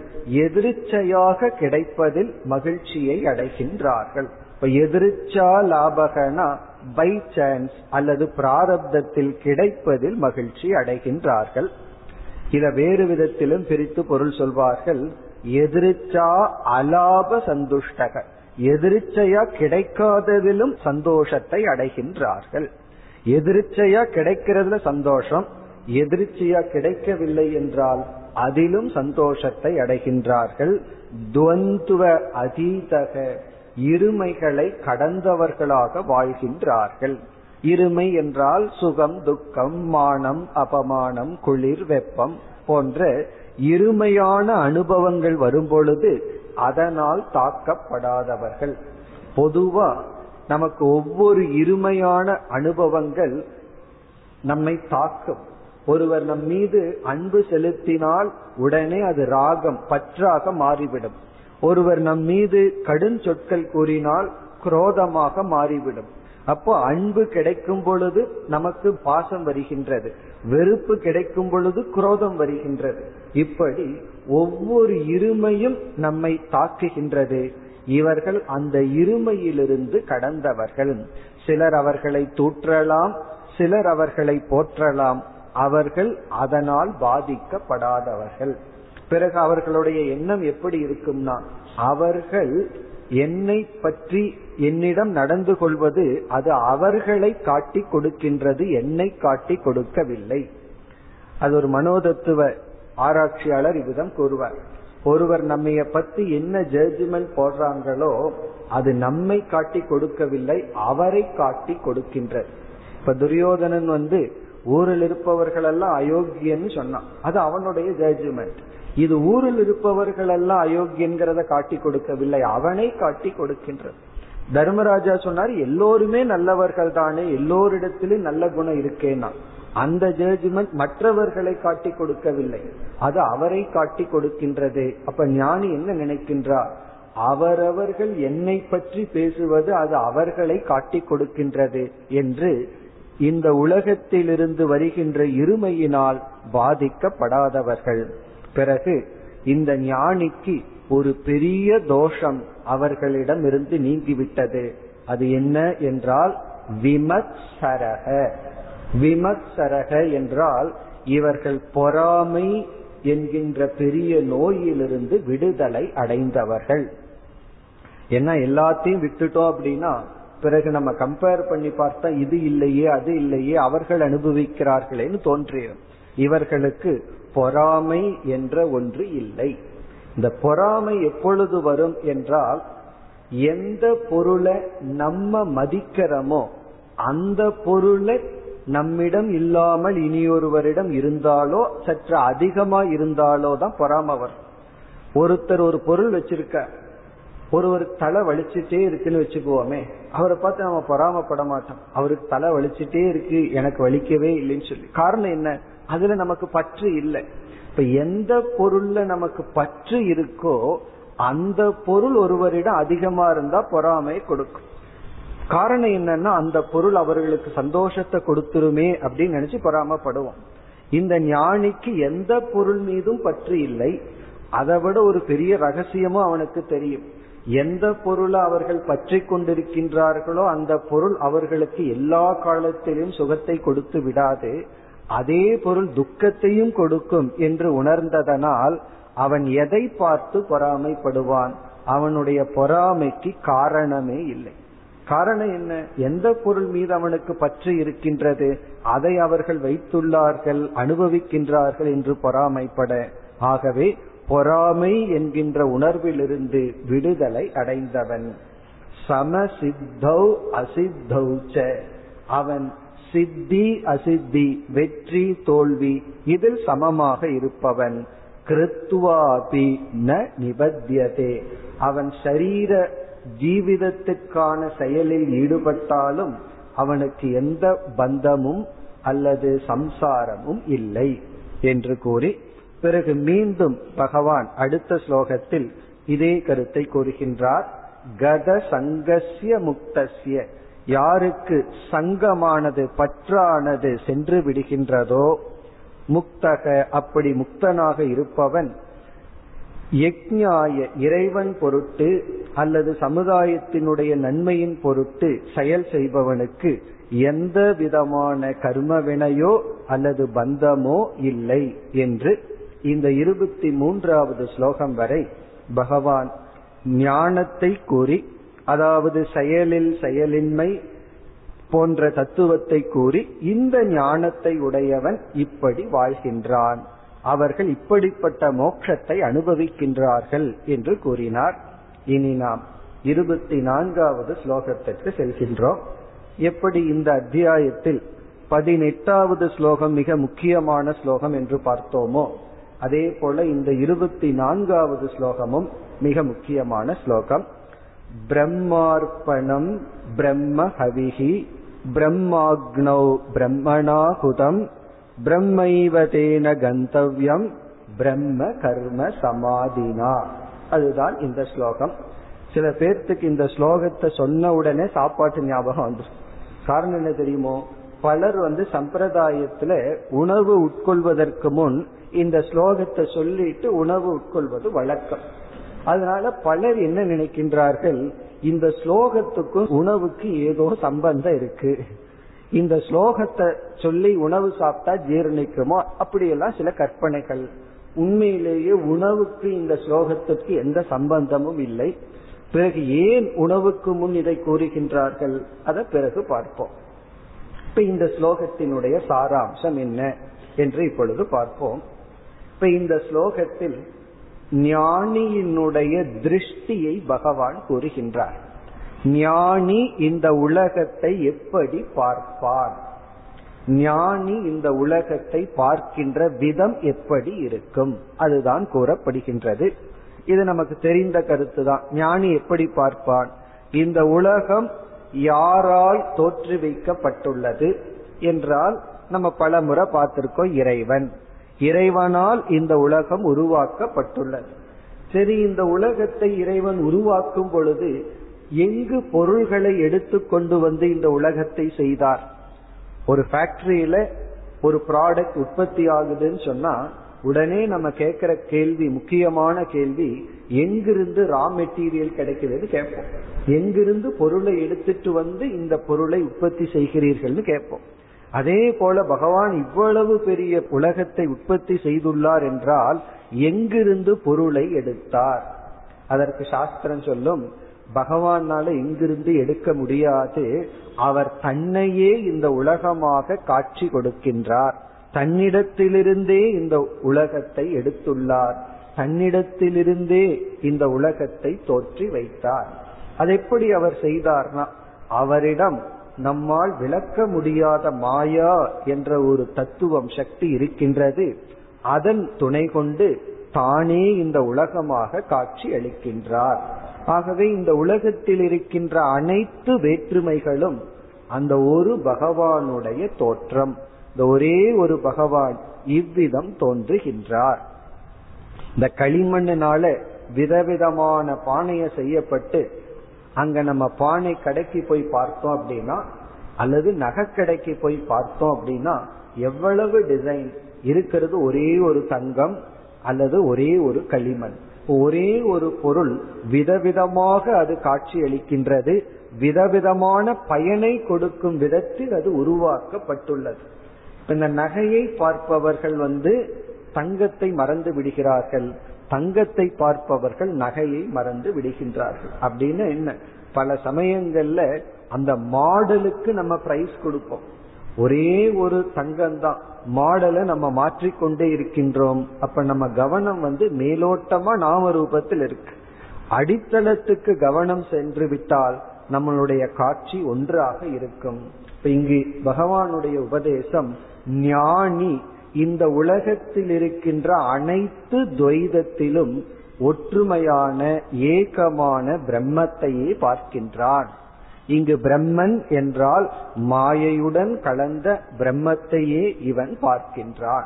Speaker 1: எதிர்ச்சையாக கிடைப்பதில் மகிழ்ச்சியை அடைகின்றார்கள். இப்ப எதிர்ச்சா லாபகனா பை சான்ஸ் அல்லது பிராரப்தத்தில் கிடைப்பதில் மகிழ்ச்சி அடைகின்றார்கள். இத வேறு விதத்திலும் பிரித்து பொருள் சொல்வார்கள் எதிர்ச்சா அலாப சந்துஷ்டக எதிர்ச்சையா கிடைக்காததிலும் சந்தோஷத்தை அடைகின்றார்கள். எதிர்ச்சையா கிடைக்கிறதுல சந்தோஷம் எதிர்ச்சியா கிடைக்கவில்லை என்றால் அதிலும் சந்தோஷத்தை அடைகின்றார்கள். துவந்துவ அதீதக இருமைகளை கடந்தவர்களாக வாழ்கின்றார்கள். இருமை என்றால் சுகம் துக்கம் மானம் அபமானம் குளிர் வெப்பம் போன்ற இருமையான அனுபவங்கள் வரும்பொழுது அதனால் தாக்கப்படாதவர்கள். பொதுவா நமக்கு ஒவ்வொரு இருமையான அனுபவங்கள் நம்மை தாக்கும். ஒருவர் நம் மீது அன்பு செலுத்தினால் உடனே அது ராகம் பற்றாக மாறிவிடும். ஒருவர் நம் மீது கடும் சொற்கள் கூறினால் குரோதமாக மாறிவிடும். அப்போ அன்பு கிடைக்கும் பொழுது நமக்கு பாசம் வருகின்றது. வெறுப்பு கிடைக்கும் பொழுது குரோதம் வருகின்றது. இப்படி ஒவ்வொரு இருமையும் நம்மை தாக்குகின்றது. இவர்கள் அந்த இருமையிலிருந்து கடந்தவர்கள். சிலர் அவர்களை தூற்றலாம் சிலர் அவர்களை போற்றலாம். அவர்கள் அதனால் பாதிக்கப்படாதவர்கள். பிறகு அவர்களுடைய எண்ணம் எப்படி இருக்கும்னா அவர்கள் என்னை பற்றி என்னிடம் நடந்து கொள்வது அது அவர்களை காட்டி கொடுக்கின்றது என்னை காட்டி கொடுக்கவில்லை. அது ஒரு மனோதத்துவ ஆராய்ச்சியாளர் இவ்விதம் கூறுவார். ஒருவர் நம்மைய பத்தி என்ன ஜட்ஜ்மெண்ட் போடுறாங்களோ அது நம்மை காட்டி கொடுக்கவில்லை அவரை காட்டி கொடுக்கின்றது. இப்ப துரியோதனன் வந்து ஊரில் இருப்பவர்கள் எல்லாம் அயோக்கியன்னு சொன்னான். அது அவனுடைய ஜட்ஜ்மெண்ட் இது ஊரில் இருப்பவர்கள் எல்லாம் அயோக்கியங்கிறத காட்டி கொடுக்கவில்லை. அவனை காட்டி கொடுக்கின்றது. தர்மராஜா சொன்னார் எல்லோருமே நல்லவர்கள் தானே எல்லோரிடத்திலும் நல்ல குணம் இருக்கேன்னா. அந்த ஜட்ஜ்மெண்ட் மற்றவர்களை காட்டி கொடுக்கவில்லை. அது அவரை காட்டி கொடுக்கின்றது. அப்ப ஞானி என்ன நினைக்கின்றார் அவரவர்கள் என்னை பற்றி பேசுவது அது அவர்களை காட்டி கொடுக்கின்றது என்று இந்த உலகத்திலிருந்து வருகின்ற இருமையினால் பாதிக்கப்படாதவர்கள். பிறகு இந்த ஞானிக்கு ஒரு பெரிய தோஷம் அவர்களிடம் இருந்து நீங்கிவிட்டது. அது என்ன என்றால் விமத்சரக. விமத்சரக என்றால் இவர்கள் பொறாமை என்கின்ற பெரிய நோயிலிருந்து விடுதலை அடைந்தவர்கள். ஏன்னா எல்லாத்தையும் விட்டுட்டோம் அப்படின்னா பிறகு நம்ம கம்பேர் பண்ணி பார்த்தா இது இல்லையே அது இல்லையே அவர்கள் அனுபவிக்கிறார்களேன்னு தோன்றியது இவர்களுக்கு பொறாமை என்ற ஒன்று இல்லை. இந்த பொறாமை எப்பொழுது வரும் என்றால் எந்த பொருளை நம்ம மதிக்கிறோமோ அந்த பொருளை நம்மிடம் இல்லாமல் இனியொருவரிடம் இருந்தாலோ சற்று அதிகமா இருந்தாலோ தான் பொறாம வரும். ஒருத்தர் ஒரு பொருள் வச்சிருக்க ஒருவர் தலை வலிச்சுட்டே இருக்குன்னு வச்சுக்குவோமே அவரை பார்த்து நம்ம பொறாமப்பட மாட்டோம். அவருக்கு தலை வலிச்சுட்டே இருக்கு எனக்கு வலிக்கவே இல்லைன்னு சொல்லி. காரணம் என்ன? அதுல நமக்கு பற்று இல்லை. இப்ப எந்த பொருள்ல நமக்கு பற்று இருக்கோ அந்த பொருள் ஒருவரிடம் அதிகமா இருந்தா பொறாமை கொடுக்கும். காரணம் என்னன்னா அந்த பொருள் அவர்களுக்கு சந்தோஷத்தை கொடுத்துருமே அப்படின்னு நினைச்சு பொறாமப்படுவோம். இந்த ஞானிக்கு எந்த பொருள் மீதும் பற்று இல்லை. அதை விட ஒரு பெரிய ரகசியமும் அவனுக்கு தெரியும். எந்த பொருளை அவர்கள் பற்றி கொண்டிருக்கின்றார்களோ அந்த பொருள் அவர்களுக்கு எல்லா காலத்திலும் சுகத்தை கொடுத்து விடாது. அதே பொருள் துக்கத்தையும் கொடுக்கும் என்று உணர்ந்ததனால் அவன் எதை பார்த்து பொறாமைப்படுவான்? அவனுடைய பொறாமைக்கு காரணமே இல்லை. காரணம் என்ன? எந்த பொருள் மீது அவனுக்கு பற்று இருக்கின்றது? அதை அவர்கள் வைத்துள்ளார்கள் அனுபவிக்கின்றார்கள் என்று பொறாமைப்பட. ஆகவே பொறாமை என்கின்ற உணர்விலிருந்து விடுதலை அடைந்தவன். சமசித்தௌ அசித்தௌ அவன் சித்தி அசித்தி வெற்றி தோல்வி இதில் சமமாக இருப்பவன் கிருத்வாபி ந நிபத்தியதே. அவன் சரீர ஜீவிதத்துக்கான செயலில் ஈடுபட்டாலும் அவனுக்கு எந்த பந்தமும் அல்லது சம்சாரமும் இல்லை என்று கூறி பிறகு மீண்டும் பகவான் அடுத்த ஸ்லோகத்தில் இதே கருத்தை கூறுகின்றார். கத சங்கசிய முக்தசிய யாருக்கு சங்கமானது பற்றானது சென்று விடுகின்றதோ முக்தக அப்படி முக்தனாக இருப்பவன் யக்ஞாய இறைவன் பொருட்டு அல்லது சமுதாயத்தினுடைய நன்மையின் பொருட்டு செயல் செய்பவனுக்கு எந்த விதமான கர்மவினையோ அல்லது பந்தமோ இல்லை என்று இந்த இருபத்தி மூன்றாவது ஸ்லோகம் வரை பகவான் ஞானத்தை கூறி அதாவது செயலில் செயலின்மை போன்ற தத்துவத்தை கூறி இந்த ஞானத்தை உடையவன் இப்படி வாழ்கின்றான். அவர்கள் இப்படிப்பட்ட மோட்சத்தை அனுபவிக்கின்றார்கள் என்று கூறினார். இனி நாம் இருபத்தி நான்காவது ஸ்லோகத்திற்கு செல்கின்றோம். எப்படி இந்த அத்தியாயத்தில் பதினெட்டாவது ஸ்லோகம் மிக முக்கியமான ஸ்லோகம் என்று பார்த்தோமோ அதே போல இந்த இருபத்தி நான்காவது ஸ்லோகமும் மிக முக்கியமான ஸ்லோகம். பிரம்மார்ப்பணம் பிரம்ம ஹவிஹி பிரம்மாக்னௌ பிரம்மணாகுதம் பிரம்மைவதேன கந்தவ்யம் பிரம்ம கர்ம சமாதினா அதுதான் இந்த ஸ்லோகம். சில பேர்த்துக்கு இந்த ஸ்லோகத்தை சொன்ன உடனே சாப்பாட்டு ஞாபகம் வந்துடும் காரணம் என்ன தெரியுமோ? பலர் வந்து சம்பிரதாயத்துல உணவு உட்கொள்வதற்கு முன் இந்த ஸ்லோகத்தை சொல்லிட்டு உணவு உட்கொள்வது வழக்கம். அதனால பலர் என்ன நினைக்கின்றார்கள்? இந்த ஸ்லோகத்துக்கும் உணவுக்கு ஏதோ சம்பந்தம் இருக்கு. இந்த ஸ்லோகத்தை சொல்லி உணவு சாப்பிட்டா ஜீரணிக்குமோ? அப்படியெல்லாம் சில கற்பனைகள். உண்மையிலேயே உணவுக்கு இந்த ஸ்லோகத்துக்கு எந்த சம்பந்தமும் இல்லை. பிறகு ஏன் உணவுக்கு முன் இதை கூறுகின்றார்கள்? அதை பிறகு பார்ப்போம். இப்ப இந்த ஸ்லோகத்தினுடைய சாராம்சம் என்ன என்று இப்பொழுது பார்ப்போம். இப்ப இந்த ஸ்லோகத்தில் ஞானியினுடைய திருஷ்டியை பகவான் கூறுகின்றார். ஞானி இந்த உலகத்தை எப்படி பார்ப்பார்? ஞானி இந்த உலகத்தை பார்க்கின்ற விதம் எப்படி இருக்கும்? அதுதான் கூறப்படுகின்றது. இது நமக்கு தெரிந்த கருத்து தான் ஞானி எப்படி பார்ப்பான்? இந்த உலகம் யாரால் தோற்றுவிக்கப்பட்டுள்ளது? என்றால் நம்ம பல முறை பார்த்திருக்கோம் இறைவன். இறைவனால் இந்த உலகம் உருவாக்கப்பட்டுள்ளது. சரி இந்த உலகத்தை இறைவன் உருவாக்கும் பொழுது எங்கு பொருள்களை எடுத்து கொண்டு வந்து இந்த உலகத்தை செய்தார்? ஒரு ஃபேக்டரியில ஒரு ப்ராடக்ட் உற்பத்தி ஆகுதுன்னு சொன்னா உடனே நம்ம கேட்கிற கேள்வி முக்கியமான கேள்வி எங்கிருந்து ரா மெட்டீரியல் கிடைக்குதுன்னு கேட்போம். எங்கிருந்து பொருளை எடுத்துட்டு வந்து இந்த பொருளை உற்பத்தி செய்கிறீர்கள்னு கேட்போம். அதே போல பகவான் இவ்வளவு பெரிய உலகத்தை உற்பத்தி செய்துள்ளார் என்றால் எங்கிருந்து பொருளை எடுத்தார்? அதற்கு சாஸ்திரம் சொல்லும் பகவானால எங்கிருந்து எடுக்க முடியாது அவர் தன்னையே இந்த உலகமாக காட்சி கொடுக்கின்றார். தன்னிடத்திலிருந்தே இந்த உலகத்தை எடுத்துள்ளார். தன்னிடத்திலிருந்தே இந்த உலகத்தை தோற்றி வைத்தார். அது எப்படி அவர் செய்தார்னா அவரிடம் நம்மால் விளக்க முடியாத மாயா என்ற ஒரு தத்துவம் சக்தி இருக்கின்றது. அதன் துணை கொண்டு தானே இந்த உலகமாக காட்சி அளிக்கின்றார். ஆகவே இந்த உலகத்தில் இருக்கின்ற அனைத்து வேற்றுமைகளும் அந்த ஒரு பகவானுடைய தோற்றம். இந்த ஒரே ஒரு பகவான் இவ்விதம் தோன்றுகின்றார். இந்த களிமண்ணினால விதவிதமான பானைய செய்யப்பட்டு அங்க நம்ம பானை கடைக்கு போய் பார்த்தோம் அப்படின்னா அல்லது நகைக்கடைக்கு போய் பார்த்தோம் அப்படின்னா எவ்வளவு டிசைன் இருக்கிறது ஒரே ஒரு தங்கம் அல்லது ஒரே ஒரு களிமண். ஒரே ஒரு பொருள் விதவிதமாக அது காட்சி அளிக்கின்றது விதவிதமான பயனை கொடுக்கும் விதத்தில் அது உருவாக்கப்பட்டுள்ளது. இந்த நகையை பார்ப்பவர்கள் வந்து தங்கத்தை மறந்து விடுகிறார்கள். தங்கத்தை பார்ப்பவர்கள் நகையை மறந்து விடுகின்றார்கள். அப்படின்னு என்ன? பல சமயங்கள்ல அந்த மாடலுக்கு நம்ம பிரைஸ் கொடுப்போம். ஒரே ஒரு தங்கம் தான் மாடலை நம்ம மாற்றிக்கொண்டே இருக்கின்றோம். அப்ப நம்ம கவனம் வந்து மேலோட்டமா நாம ரூபத்தில் இருக்கு. அடித்தளத்துக்கு கவனம் சென்று விட்டால் நம்மளுடைய காட்சி ஒன்றாக இருக்கும். இப்ப இங்கு பகவானுடைய உபதேசம் ஞானி இந்த உலகத்தில் இருக்கின்ற அனைத்து துவைதத்திலும் ஒற்றுமையான ஏகமான பிரம்மத்தையே பார்க்கின்றான் இங்கு பிரம்மன் என்றால் மாயையுடன் கலந்த பிரம்மத்தையே இவன் பார்க்கின்றான்.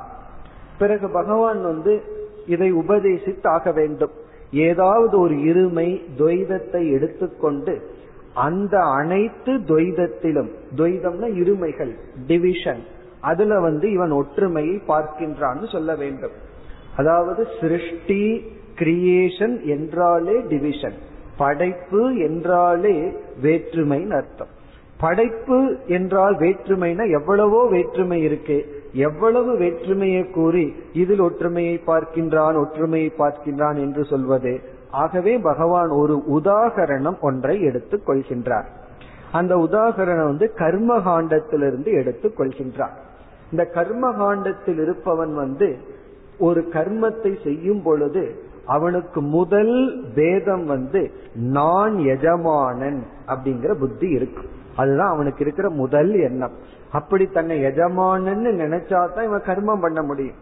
Speaker 1: பிறகு பகவான் வந்து இதை உபதேசித்தாக வேண்டும். ஏதாவது ஒரு இருமை துவைதத்தை எடுத்துக்கொண்டு அந்த அனைத்து துவைதத்திலும் துவைதம்னா இருமைகள் டிவிஷன் அதுல வந்து இவன் ஒற்றுமையை பார்க்கின்றான்னு சொல்ல வேண்டும். அதாவது சிருஷ்டி கிரியேஷன் என்றாலே டிவிஷன் படைப்பு என்றாலே வேற்றுமைன்னு அர்த்தம். படைப்பு என்றால் வேற்றுமைனா எவ்வளவோ வேற்றுமை இருக்கு. எவ்வளவு வேற்றுமையை கூறி இதில் ஒற்றுமையை பார்க்கின்றான் ஒற்றுமையை பார்க்கின்றான் என்று சொல்வது. ஆகவே பகவான் ஒரு உதாகரணம் ஒன்றை எடுத்துக் கொள்கின்றார். அந்த உதாகரணம் வந்து கர்மகாண்டத்திலிருந்து எடுத்துக் கொள்கின்றார். இந்த கர்ம காண்டத்தில் இருப்பவன் வந்து ஒரு கர்மத்தை செய்யும் பொழுது அவனுக்கு முதல் பேதம் வந்து நான் எஜமானன் அப்படிங்கிற புத்தி இருக்கு. அதுதான் அவனுக்கு இருக்கிற முதல் எண்ணம். அப்படி தன்னை எஜமானன்னு நினைச்சாதான் இவன் கர்மம் பண்ண முடியும்.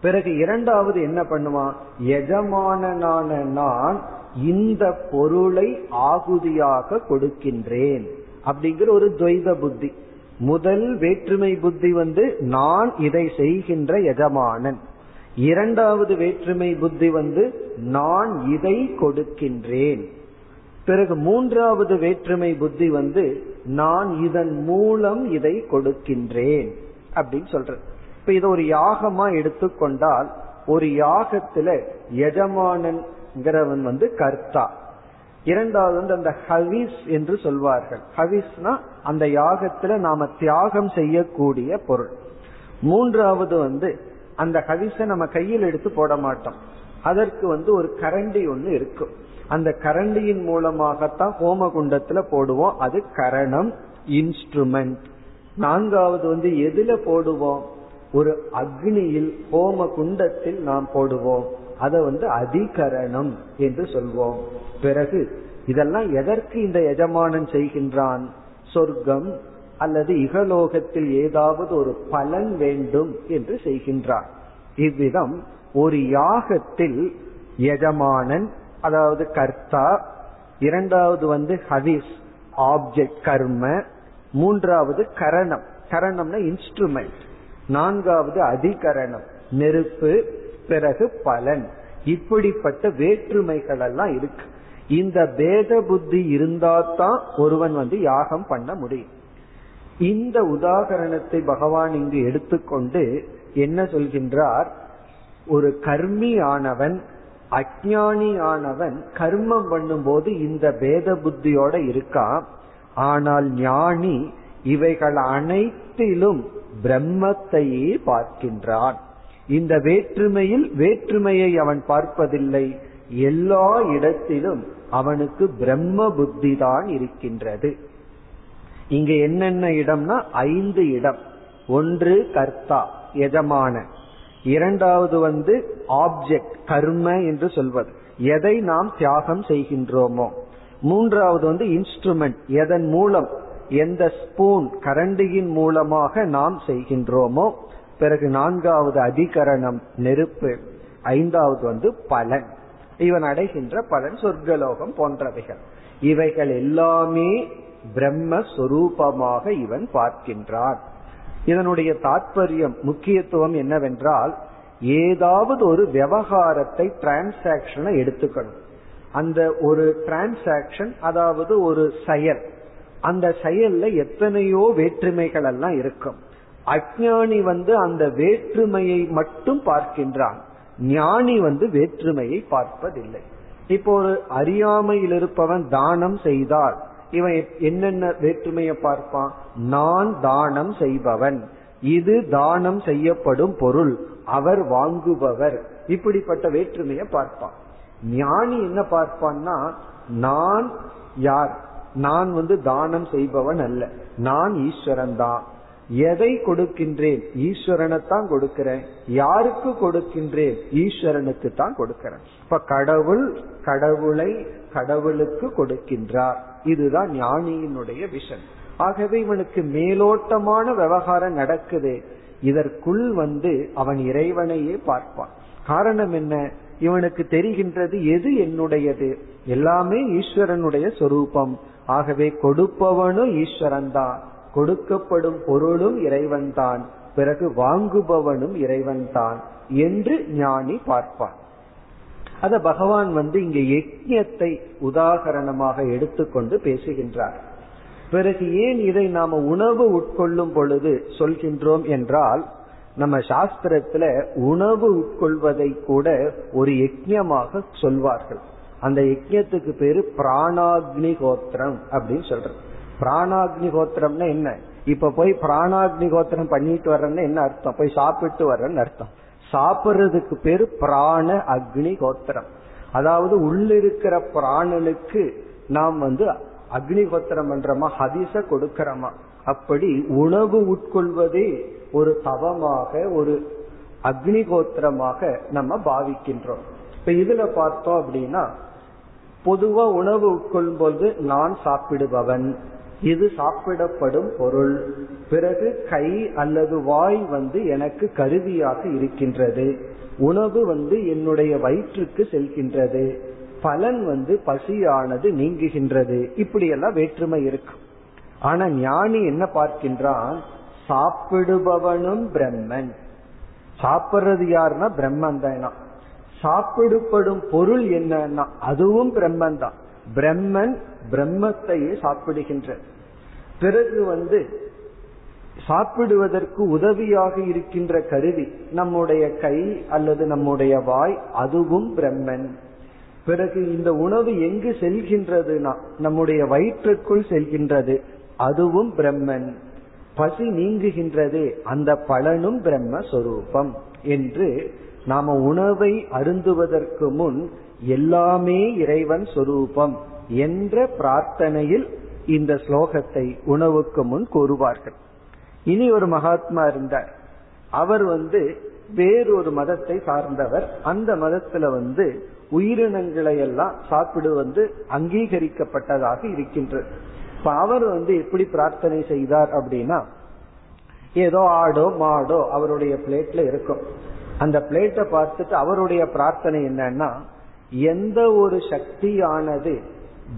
Speaker 1: பிறகு இரண்டாவது என்ன பண்ணுவான்? எஜமானனான நான் இந்த பொருளை ஆகுதியாக கொடுக்கின்றேன் அப்படிங்கிற ஒரு துவைத புத்தி. முதல் வேற்றுமை புத்தி வந்து நான் இதை செய்கின்ற எஜமானன். இரண்டாவது வேற்றுமை புத்தி வந்து நான் இதை கொடுக்கின்றேன். பிறகு மூன்றாவது வேற்றுமை புத்தி வந்து நான் இதன் மூலம் இதை கொடுக்கின்றேன் அப்படின்னு சொல்றது. இப்ப இதை ஒரு யாகமா எடுத்துக்கொண்டால் ஒரு யாகத்துல எஜமானன்கிறவன் வந்து கர்த்தா. இரண்டாவது வந்து அந்த ஹவிஸ் என்று சொல்வார்கள். ஹவிஸ்னா அந்த யாகத்துல நாம தியாகம் செய்யக்கூடிய பொருள். மூன்றாவது வந்து அந்த ஹவிஸ நம்ம கையில் எடுத்து போட மாட்டோம். அதற்கு வந்து ஒரு கரண்டி ஒன்று இருக்கும். அந்த கரண்டியின் மூலமாகத்தான் ஹோம குண்டத்துல போடுவோம். அது கரணம் இன்ஸ்ட்ருமெண்ட். நான்காவது வந்து எதுல போடுவோம்? ஒரு அக்னியில் ஹோம குண்டத்தில் நாம் போடுவோம். அதை வந்து அதிகரணம் என்று சொல்வோம். பிறகு இதெல்லாம் எதற்கு இந்த எஜமானன் செய்கின்றான்? சொர்க்கம் அல்லது இகலோகத்தில் ஏதாவது ஒரு பலன் வேண்டும் என்று செய்கின்றான். இவ்விதம் ஒரு யாகத்தில் எஜமானன் அதாவது கர்த்தா இரண்டாவது வந்து ஹவிஸ் ஆப்ஜெக்ட் கர்ம மூன்றாவது கரணம். கரணம்னா இன்ஸ்ட்ருமெண்ட் நான்காவது அதிகரணம். நெருப்பு பிறகு பலன். இப்படிப்பட்ட வேற்றுமைகள் எல்லாம் இருக்கு. இந்த பேத புத்தி இருந்தாதான் ஒருவன் வந்து யாகம் பண்ண முடியும். இந்த உதாகரணத்தை பகவான் இங்கு எடுத்துக்கொண்டு என்ன சொல்கின்றார்? ஒரு கர்மி ஆனவன் அஜானி ஆனவன் கர்மம் பண்ணும்போது இந்த பேத புத்தியோட இருக்கான் ஆனால் ஞானி இவைகள் அனைத்திலும் பிரம்மத்தையே பார்க்கின்றான். இந்த வேற்றுமையில் வேற்றுமையை அவன் பார்ப்பதில்லை. எல்லா இடத்திலும் அவனுக்கு பிரம்ம புத்தி தான் இருக்கின்றது. இங்க என்னென்ன இடம்னா ஐந்து இடம். ஒன்று கர்த்தா எஜமான. இரண்டாவது வந்து ஆப்ஜெக்ட் கர்ம என்று சொல்வது. எதை நாம் தியாகம் செய்கின்றோமோ. மூன்றாவது வந்து இன்ஸ்ட்ருமெண்ட் எதன் மூலம் எந்த ஸ்பூன் கரண்டியின் மூலமாக நாம் செய்கின்றோமோ. பிறகு நான்காவது அதிகரணம் நெருப்பு ஐந்தாவது வந்து பலன். இவன் அடைகின்ற பலன் சொர்க்கலோகம் போன்றவைகள். இவைகள் எல்லாமே பிரம்மஸ்வரூபமாக இவன் பார்க்கின்றான். இதனுடைய தாற்பயம் முக்கியத்துவம் என்னவென்றால் ஏதாவது ஒரு விவகாரத்தை டிரான்சாக்சனை எடுத்துக்கணும். அந்த ஒரு டிரான்சாக்சன் அதாவது ஒரு செயல் அந்த செயல்ல எத்தனையோ வேற்றுமைகள் எல்லாம் இருக்கும். அஜானி வந்து அந்த வேற்றுமையை மட்டும் பார்க்கின்றான். ஞானி வந்து வேற்றுமையை பார்ப்பதில்லை. இப்போ ஒரு அறியாமையில் இருப்பவன் தானம் செய்தால் இவன் என்னென்ன வேற்றுமையை பார்ப்பான்? நான் தானம் செய்பவன். இது தானம் செய்யப்படும் பொருள். அவர் வாங்குபவர். இப்படிப்பட்ட வேற்றுமையை பார்ப்பான். ஞானி என்ன பார்ப்பான்னா நான் யார்? நான் வந்து தானம் செய்பவன் அல்ல. நான் ஈஸ்வரன் தான். எதை கொடுக்கின்றேன்? ஈஸ்வரனைத்தான் கொடுக்கிறேன். யாருக்கு கொடுக்கின்றேன்? ஈஸ்வரனுக்கு தான் கொடுக்கிறேன். இப்ப கடவுள் கடவுளை கடவுளுக்கு கொடுக்கின்றார். இதுதான் ஞானியினுடைய விஷன். ஆகவே இவனுக்கு மேலோட்டமான விவகாரம் நடக்குது. இதற்குள் வந்து அவன் இறைவனையே பார்ப்பான். காரணம் என்ன? இவனுக்கு தெரிகின்றது எது என்னுடையது? எல்லாமே ஈஸ்வரனுடைய சொரூபம். ஆகவே கொடுப்பவனும் ஈஸ்வரன் தான் கொடுக்கப்படும் பொருளும் இறைவன் தான் பிறகு வாங்குபவனும் இறைவன் தான் என்று ஞானி பார்ப்பான். அத பகவான் வந்து இங்க யஜ்யத்தை உதாகரணமாக எடுத்துக்கொண்டு பேசுகின்றார். பிறகு ஏன் இதை நாம உணவு உட்கொள்ளும் பொழுது சொல்கின்றோம் என்றால் நம்ம சாஸ்திரத்துல உணவு உட்கொள்வதை கூட ஒரு யஜ்யமாக சொல்வார்கள். அந்த யஜ்யத்துக்கு பேரு பிராணாக்னி கோத்திரம் அப்படின்னு சொல்றது. பிராணாக்னி கோத்திரம்னா என்ன? இப்ப போய் பிராணாக்னி கோத்திரம் பண்ணிட்டு வர்றேன்னு என்ன அர்த்தம்? போய் சாப்பிட்டு வர்றேன்னு அர்த்தம். சாப்பிடுறதுக்கு பேரு பிராண அக்னி கோத்திரம் அதாவது உள்ளிருக்கிற பிராணனுக்கு நாம் வந்து அக்னி கோத்திரம் பண்றோமா? ஹதிச கொடுக்கிறோமா? அப்படி உணவு உட்கொள்வதே ஒரு தவமாக ஒரு அக்னி கோத்திரமாக நம்ம பாவிக்கின்றோம். இப்ப இதுல பார்த்தோம் அப்படின்னா பொதுவா உணவு உட்கொள்ளும் போது நான் சாப்பிடுபவன். இது சாப்பிடப்படும் பொருள். பிறகு கை அல்லது வாய் வந்து எனக்கு கருவியாக இருக்கின்றது. உணவு வந்து என்னுடைய வயிற்றுக்கு செல்கின்றது. பலன் வந்து பசியானது நீங்குகின்றது. இப்படியெல்லாம் வேற்றுமை இருக்கும் ஆனா ஞானி என்ன பார்க்கின்றான்? சாப்பிடுபவனும் பிரம்மன். சாப்பிடுறது யாருன்னா பிரம்மன் தான். சாப்பிடப்படும் பொருள் என்னன்னா அதுவும் பிரம்மன் தான். பிரம்மன் பிரம்மத்தையே சாப்பிடுகின்ற. பிறகு வந்து சாப்பிடுவதற்கு உதவியாக இருக்கின்ற கருவி நம்முடைய கை அல்லது நம்முடைய வாய் அதுவும் பிரம்மன். பிறகு இந்த உணவு எங்கு செல்கின்றதுனா நம்முடைய வயிற்றுக்குள் செல்கின்றது அதுவும் பிரம்மன். பசி நீங்குகின்றது அந்த பலனும் பிரம்மஸ்வரூபம் என்று நாம உணவை அருந்துவதற்கு முன் எல்லாமே இறைவன் சொரூபம் என்ற பிரார்த்தனையில் இந்த ஸ்லோகத்தை உணவுக்கு முன் கூறுவார்கள். இனி ஒரு மகாத்மா இருந்தார். அவர் வந்து வேறொரு மதத்தை சார்ந்தவர். அந்த மதத்துல வந்து உயிரினங்களை எல்லாம் சாப்பிடுவது அங்கீகரிக்கப்பட்டதாக இருக்கின்றது. இப்ப அவர் வந்து எப்படி பிரார்த்தனை செய்தார் அப்படின்னா ஏதோ ஆடோ மாடோ அவருடைய பிளேட்ல இருக்கும். அந்த பிளேட்டை பார்த்துட்டு அவருடைய பிரார்த்தனை என்னன்னா எந்த ஒரு சக்தியானது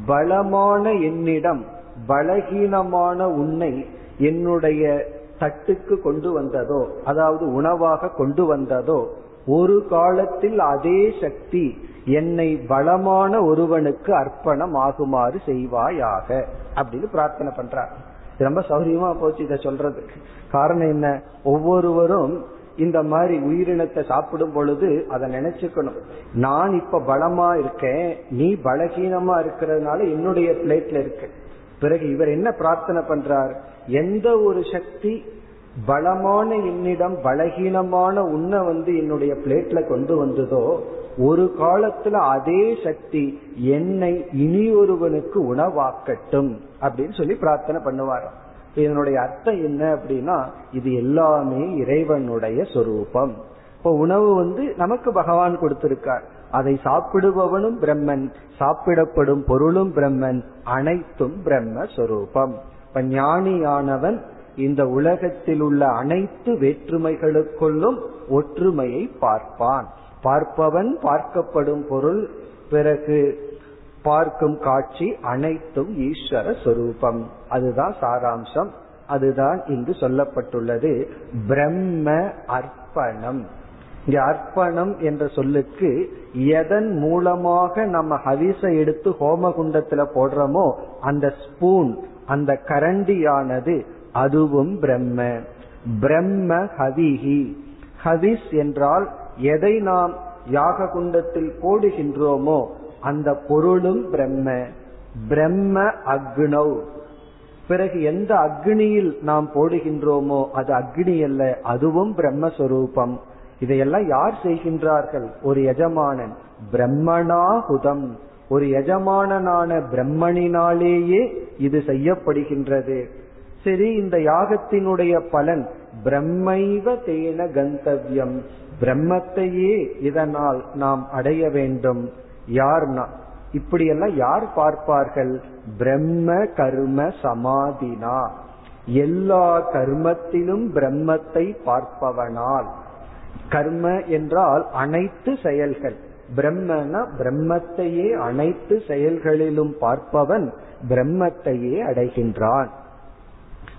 Speaker 1: பலமான என்னிடம் பலகீனமான உன்னை என்னுடைய தட்டுக்கு கொண்டு வந்ததோ அதாவது உணவாக கொண்டு வந்ததோ ஒரு காலத்தில் அதே சக்தி என்னை பலமான ஒருவனுக்கு அர்ப்பணம் ஆகுமாறு செய்வாயாக அப்படின்னு பிரார்த்தனை பண்றார். ரொம்ப சௌரியமா போச்சு இதை சொல்றதுக்கு. காரணம் என்ன? ஒவ்வொருவரும் இந்த மாதிரி உயிரினத்தை சாப்பிடும் பொழுது அதை நினைச்சுக்கணும். நான் இப்ப பலமா இருக்கேன் நீ பலகீனமா இருக்கிறதுனால என்னுடைய பிளேட்ல இருக்கு. பிறகு இவர் என்ன பிரார்த்தனை பண்றார்? எந்த ஒரு சக்தி பலமான என்னிடம் பலகீனமான உன்னை வந்து என்னுடைய பிளேட்ல கொண்டு வந்ததோ ஒரு காலத்துல அதே சக்தி என்னை இனி ஒருவனுக்கு உணவாக்கட்டும் அப்படின்னு சொல்லி பிரார்த்தனை பண்ணுவாராம். இதனுடைய அர்த்தம் என்ன அப்படின்னா இது எல்லாமே இறைவனுடைய சொரூபம். இப்ப உணவு வந்து நமக்கு பகவான் கொடுத்திருக்கார். அதை சாப்பிடுபவனும் பிரம்மன் சாப்பிடப்படும் பொருளும் பிரம்மன் அனைத்தும் பிரம்ம சொரூபம். இப்ப ஞானியானவன் இந்த உலகத்தில் உள்ள அனைத்து வேற்றுமைகளுக்குள்ளும் ஒற்றுமையை பார்ப்பான். பார்ப்பவன் பார்க்கப்படும் பொருள் பிறகு பார்க்கும் காட்சி அனைத்தும் ஈஸ்வர சொரூபம். அதுதான் சாராம்சம். அதுதான் இங்கு சொல்லப்பட்டுள்ளது. பிரம்ம அர்ப்பணம். இங்க அர்ப்பணம் என்ற சொல்லுக்கு எதன் மூலமாக நம்ம ஹவிசை எடுத்து ஹோமகுண்டத்துல போடுறோமோ அந்த ஸ்பூன் அந்த கரண்டியானது அதுவும் பிரம்ம. பிரம்ம ஹவிஹி. ஹவிஸ் என்றால் எதை நாம் யாக குண்டத்தில் போடுகின்றோமோ அந்த பொருளும் பிரம்ம. பிரம்ம அக்னௌ. பிறகு எந்த அக்னியில் நாம் போடுகின்றோமோ அது அக்னி அல்ல அதுவும் பிரம்மஸ்வரூபம். இதையெல்லாம் யார் செய்கின்றார்கள்? ஒரு எஜமானன். பிரம்மணாகுதம் ஒரு எஜமானனான பிரம்மனினாலேயே இது செய்யப்படுகின்றது. சரி இந்த யாகத்தினுடைய பலன் பிரம்மைவ தேன கந்தவியம். பிரம்மத்தையே இதனால் நாம் அடைய வேண்டும். யார்னா இப்படியெல்லாம் யார் பார்ப்பார்கள்? பிரம்ம கர்ம சமாதினா. எல்லா கர்மத்திலும் பிரம்மத்தை பார்ப்பவனால். கர்ம என்றால் அனைத்து செயல்கள். பிரம்மனா பிரம்மத்தையே அனைத்து செயல்களிலும் பார்ப்பவன் பிரம்மத்தையே அடைகின்றான்.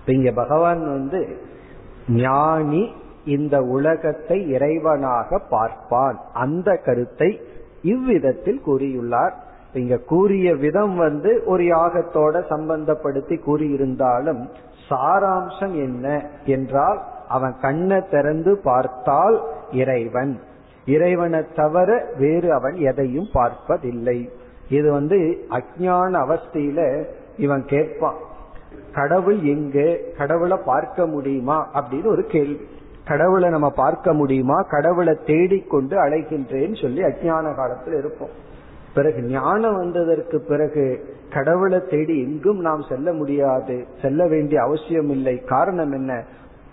Speaker 1: இங்க பகவான் வந்து ஞானி இந்த உலகத்தை இறைவனாக பார்ப்பான். அந்த கருத்தை இவ்விதத்தில் கூறியுள்ளார். இங்க கூறிய விதம் வந்து ஒரு யாகத்தோட சம்பந்தப்படுத்தி கூறியிருந்தாலும் சாராம்சம் என்ன என்றால் அவன் கண்ணை திறந்து பார்த்தால் இறைவன். இறைவனை தவிர வேறு அவன் எதையும் பார்ப்பதில்லை. இது வந்து அஜான அவஸ்தையில இவன் கேட்பான். கடவுள் எங்கே? கடவுளை பார்க்க முடியுமா? அப்படின்னு ஒரு கேள்வி. கடவுளை நம்ம பார்க்க முடியுமா? கடவுளை தேடிக்கொண்டு அழைகின்றேன்னு சொல்லி அஜான காலத்தில் இருப்போம். பிறகு ஞானம் வந்ததற்கு பிறகு கடவுளை தேடி எங்கும் நாம் செல்ல முடியாது. செல்ல வேண்டிய அவசியம் இல்லை. காரணம் என்ன?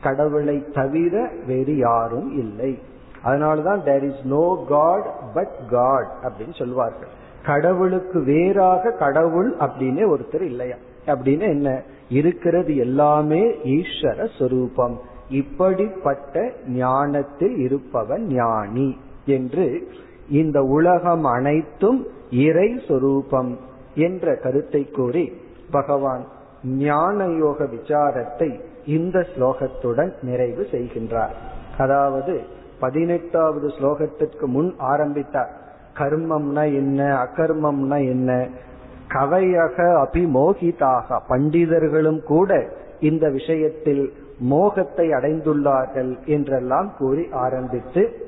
Speaker 1: கடவுளை தவிர வேறு யாரும் இல்லை. அதனாலதான் there is no God but God அப்படின்னு சொல்வார்கள். கடவுளுக்கு வேறாக கடவுள் அப்படின்னு ஒருத்தர் இல்லையா? அப்படின்னு என்ன? இருக்கிறது எல்லாமே ஈஸ்வர சொரூபம். இப்படிப்பட்ட ஞானத்தில் இருப்பவன் ஞானி என்று இந்த உலகம் அனைத்தும் இறை சொரூபம் என்ற கருத்தை கூறி பகவான் ஞான யோக விசாரத்தை இந்த ஸ்லோகத்துடன் நிறைவு செய்கின்றார். அதாவது பதினெட்டாவது ஸ்லோகத்திற்கு முன் ஆரம்பித்தார். கர்மம்னா என்ன அகர்மம்னா என்ன? கவையக அபிமோகிதாக பண்டிதர்களும் கூட இந்த விஷயத்தில் மோகத்தை அடைந்துள்ளார்கள் என்றெல்லாம் கூறி ஆரம்பித்து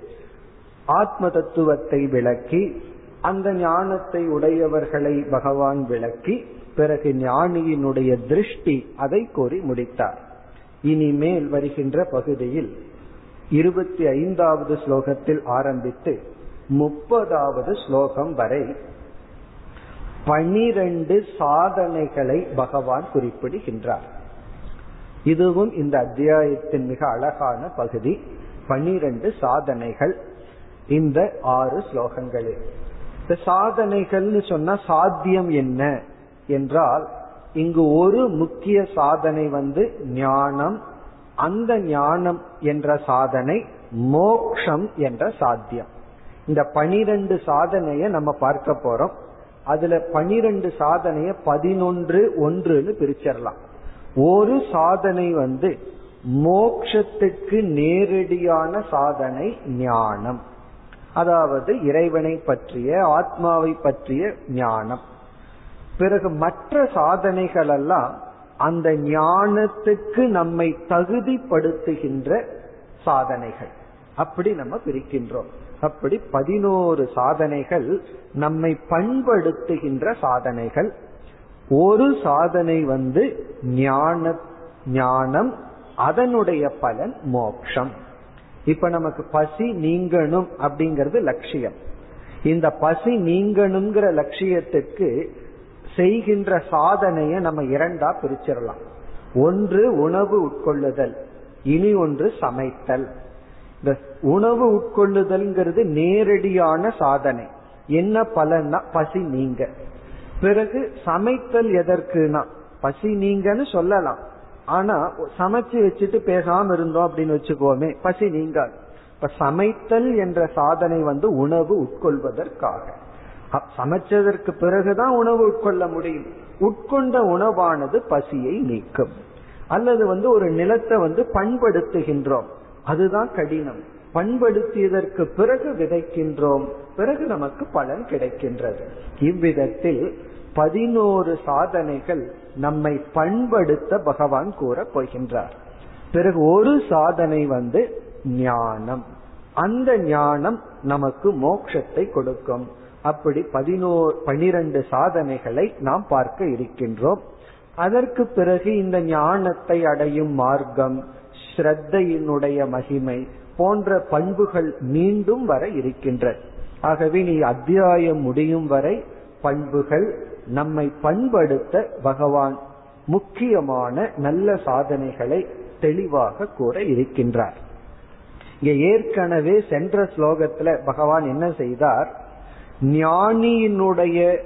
Speaker 1: ஆத்ம தத்துவத்தை விளக்கி அந்த ஞானத்தை உடையவர்களை பகவான் விளக்கி பிறகு ஞானியினுடைய திருஷ்டி அதை கூறி முடித்தார். இனிமேல் வருகின்ற பகுதியில் இருபத்தி ஐந்தாவது ஸ்லோகத்தில் ஆரம்பித்து முப்பதாவது ஸ்லோகம் வரை பனிரெண்டு சாதனைகளை பகவான் குறிப்பிடுகின்றார். இதுவும் இந்த அத்தியாயத்தின் மிக அழகான பகுதி. பனிரெண்டு சாதனைகள். இந்த ஆறு ஸ்லோகங்களில் இந்த சாதனைகள்னு சொன்னா சாத்தியம் என்ன? என்றால் இங்கு ஒரு முக்கிய சாதனை வந்து ஞானம். அந்த ஞானம் என்ற சாதனை மோக்ஷம் என்ற சாத்தியம். இந்த பனிரெண்டு சாதனைய நம்ம பார்க்க போறோம். அதுல பனிரெண்டு சாதனைய பதினொன்று ஒன்றுன்னு பிரிச்சிடலாம். ஒரு சாதனை வந்து மோக்ஷத்துக்கு நேரடியான சாதனை ஞானம். அதாவது இறைவனை பற்றிய ஆத்மாவை பற்றிய ஞானம். பிறகு மற்ற சாதனைகள் எல்லாம் அந்த ஞானத்துக்கு நம்மை தகுதிப்படுத்துகின்ற சாதனைகள். அப்படி நம்ம பிரிக்கின்றோம். அப்படி பதினோரு சாதனைகள் நம்மை பண்படுத்துகின்ற சாதனைகள். ஒரு சாதனை வந்து ஞான ஞானம் அதனுடைய பலன் மோக்ஷம். இப்ப நமக்கு பசி நீங்கணும் அப்படிங்கிறது லட்சியம். இந்த பசி நீங்கணுங்கிற லட்சியத்துக்கு செய்கின்ற சாதனைய நம்ம இரண்டா பிரிச்சிடலாம். ஒன்று உணவு உட்கொள்ளுதல் இனி ஒன்று சமைத்தல். இந்த உணவு உட்கொள்ளுதல்ங்கிறது நேரடியான சாதனை. என்ன பலன்னா பசி நீங்க. பிறகு சமைத்தல் எதற்குனா? பசி நீங்கன்னு சொல்லலாம். ஆனா சமைச்சு வச்சுட்டு பேசாம இருந்தோம் அப்படின்னு வச்சுக்கோமே பசி நீங்காது. இப்ப சமைத்தல் என்ற சாதனை வந்து உணவு உட்கொள்வதற்காக. சமைச்சதற்கு பிறகுதான் உணவு உட்கொள்ள முடியும். உட்கொண்ட உணவானது பசியை நீக்கும். அல்லது வந்து ஒரு நிலத்தை வந்து பண்படுத்துகின்றோம். அதுதான் கடினம். பண்படுத்தியதற்கு பிறகு விதைக்கின்றோம். பிறகு நமக்கு பலன் கிடைக்கின்றது. இவ்விதத்தில் பதினோரு சாதனைகள் நம்மை பண்படுத்த பகவான் கூற போகின்றார். பிறகு ஒரு சாதனை வந்து ஞானம். அந்த ஞானம் நமக்கு மோட்சத்தை கொடுக்கும். அப்படி பதினோரு பனிரெண்டு சாதனைகளை நாம் பார்க்க இருக்கின்றோம். அதற்கு பிறகு இந்த ஞானத்தை அடையும் மார்க்கம் ஸ்ரத்தையினுடைய மகிமை போன்ற பண்புகள் மீண்டும் வர இருக்கின்றது ஆகவே நீ அத்தியாயம் முடியும் வரை பண்புகள் நம்மை பண்படுத்த பகவான் முக்கியமான நல்ல சாதனைகளை தெளிவாக கூற இருக்கின்றார். இங்க ஏற்கனவே சென்ற ஸ்லோகத்துல பகவான் என்ன செய்தார்? ஞானியினுடைய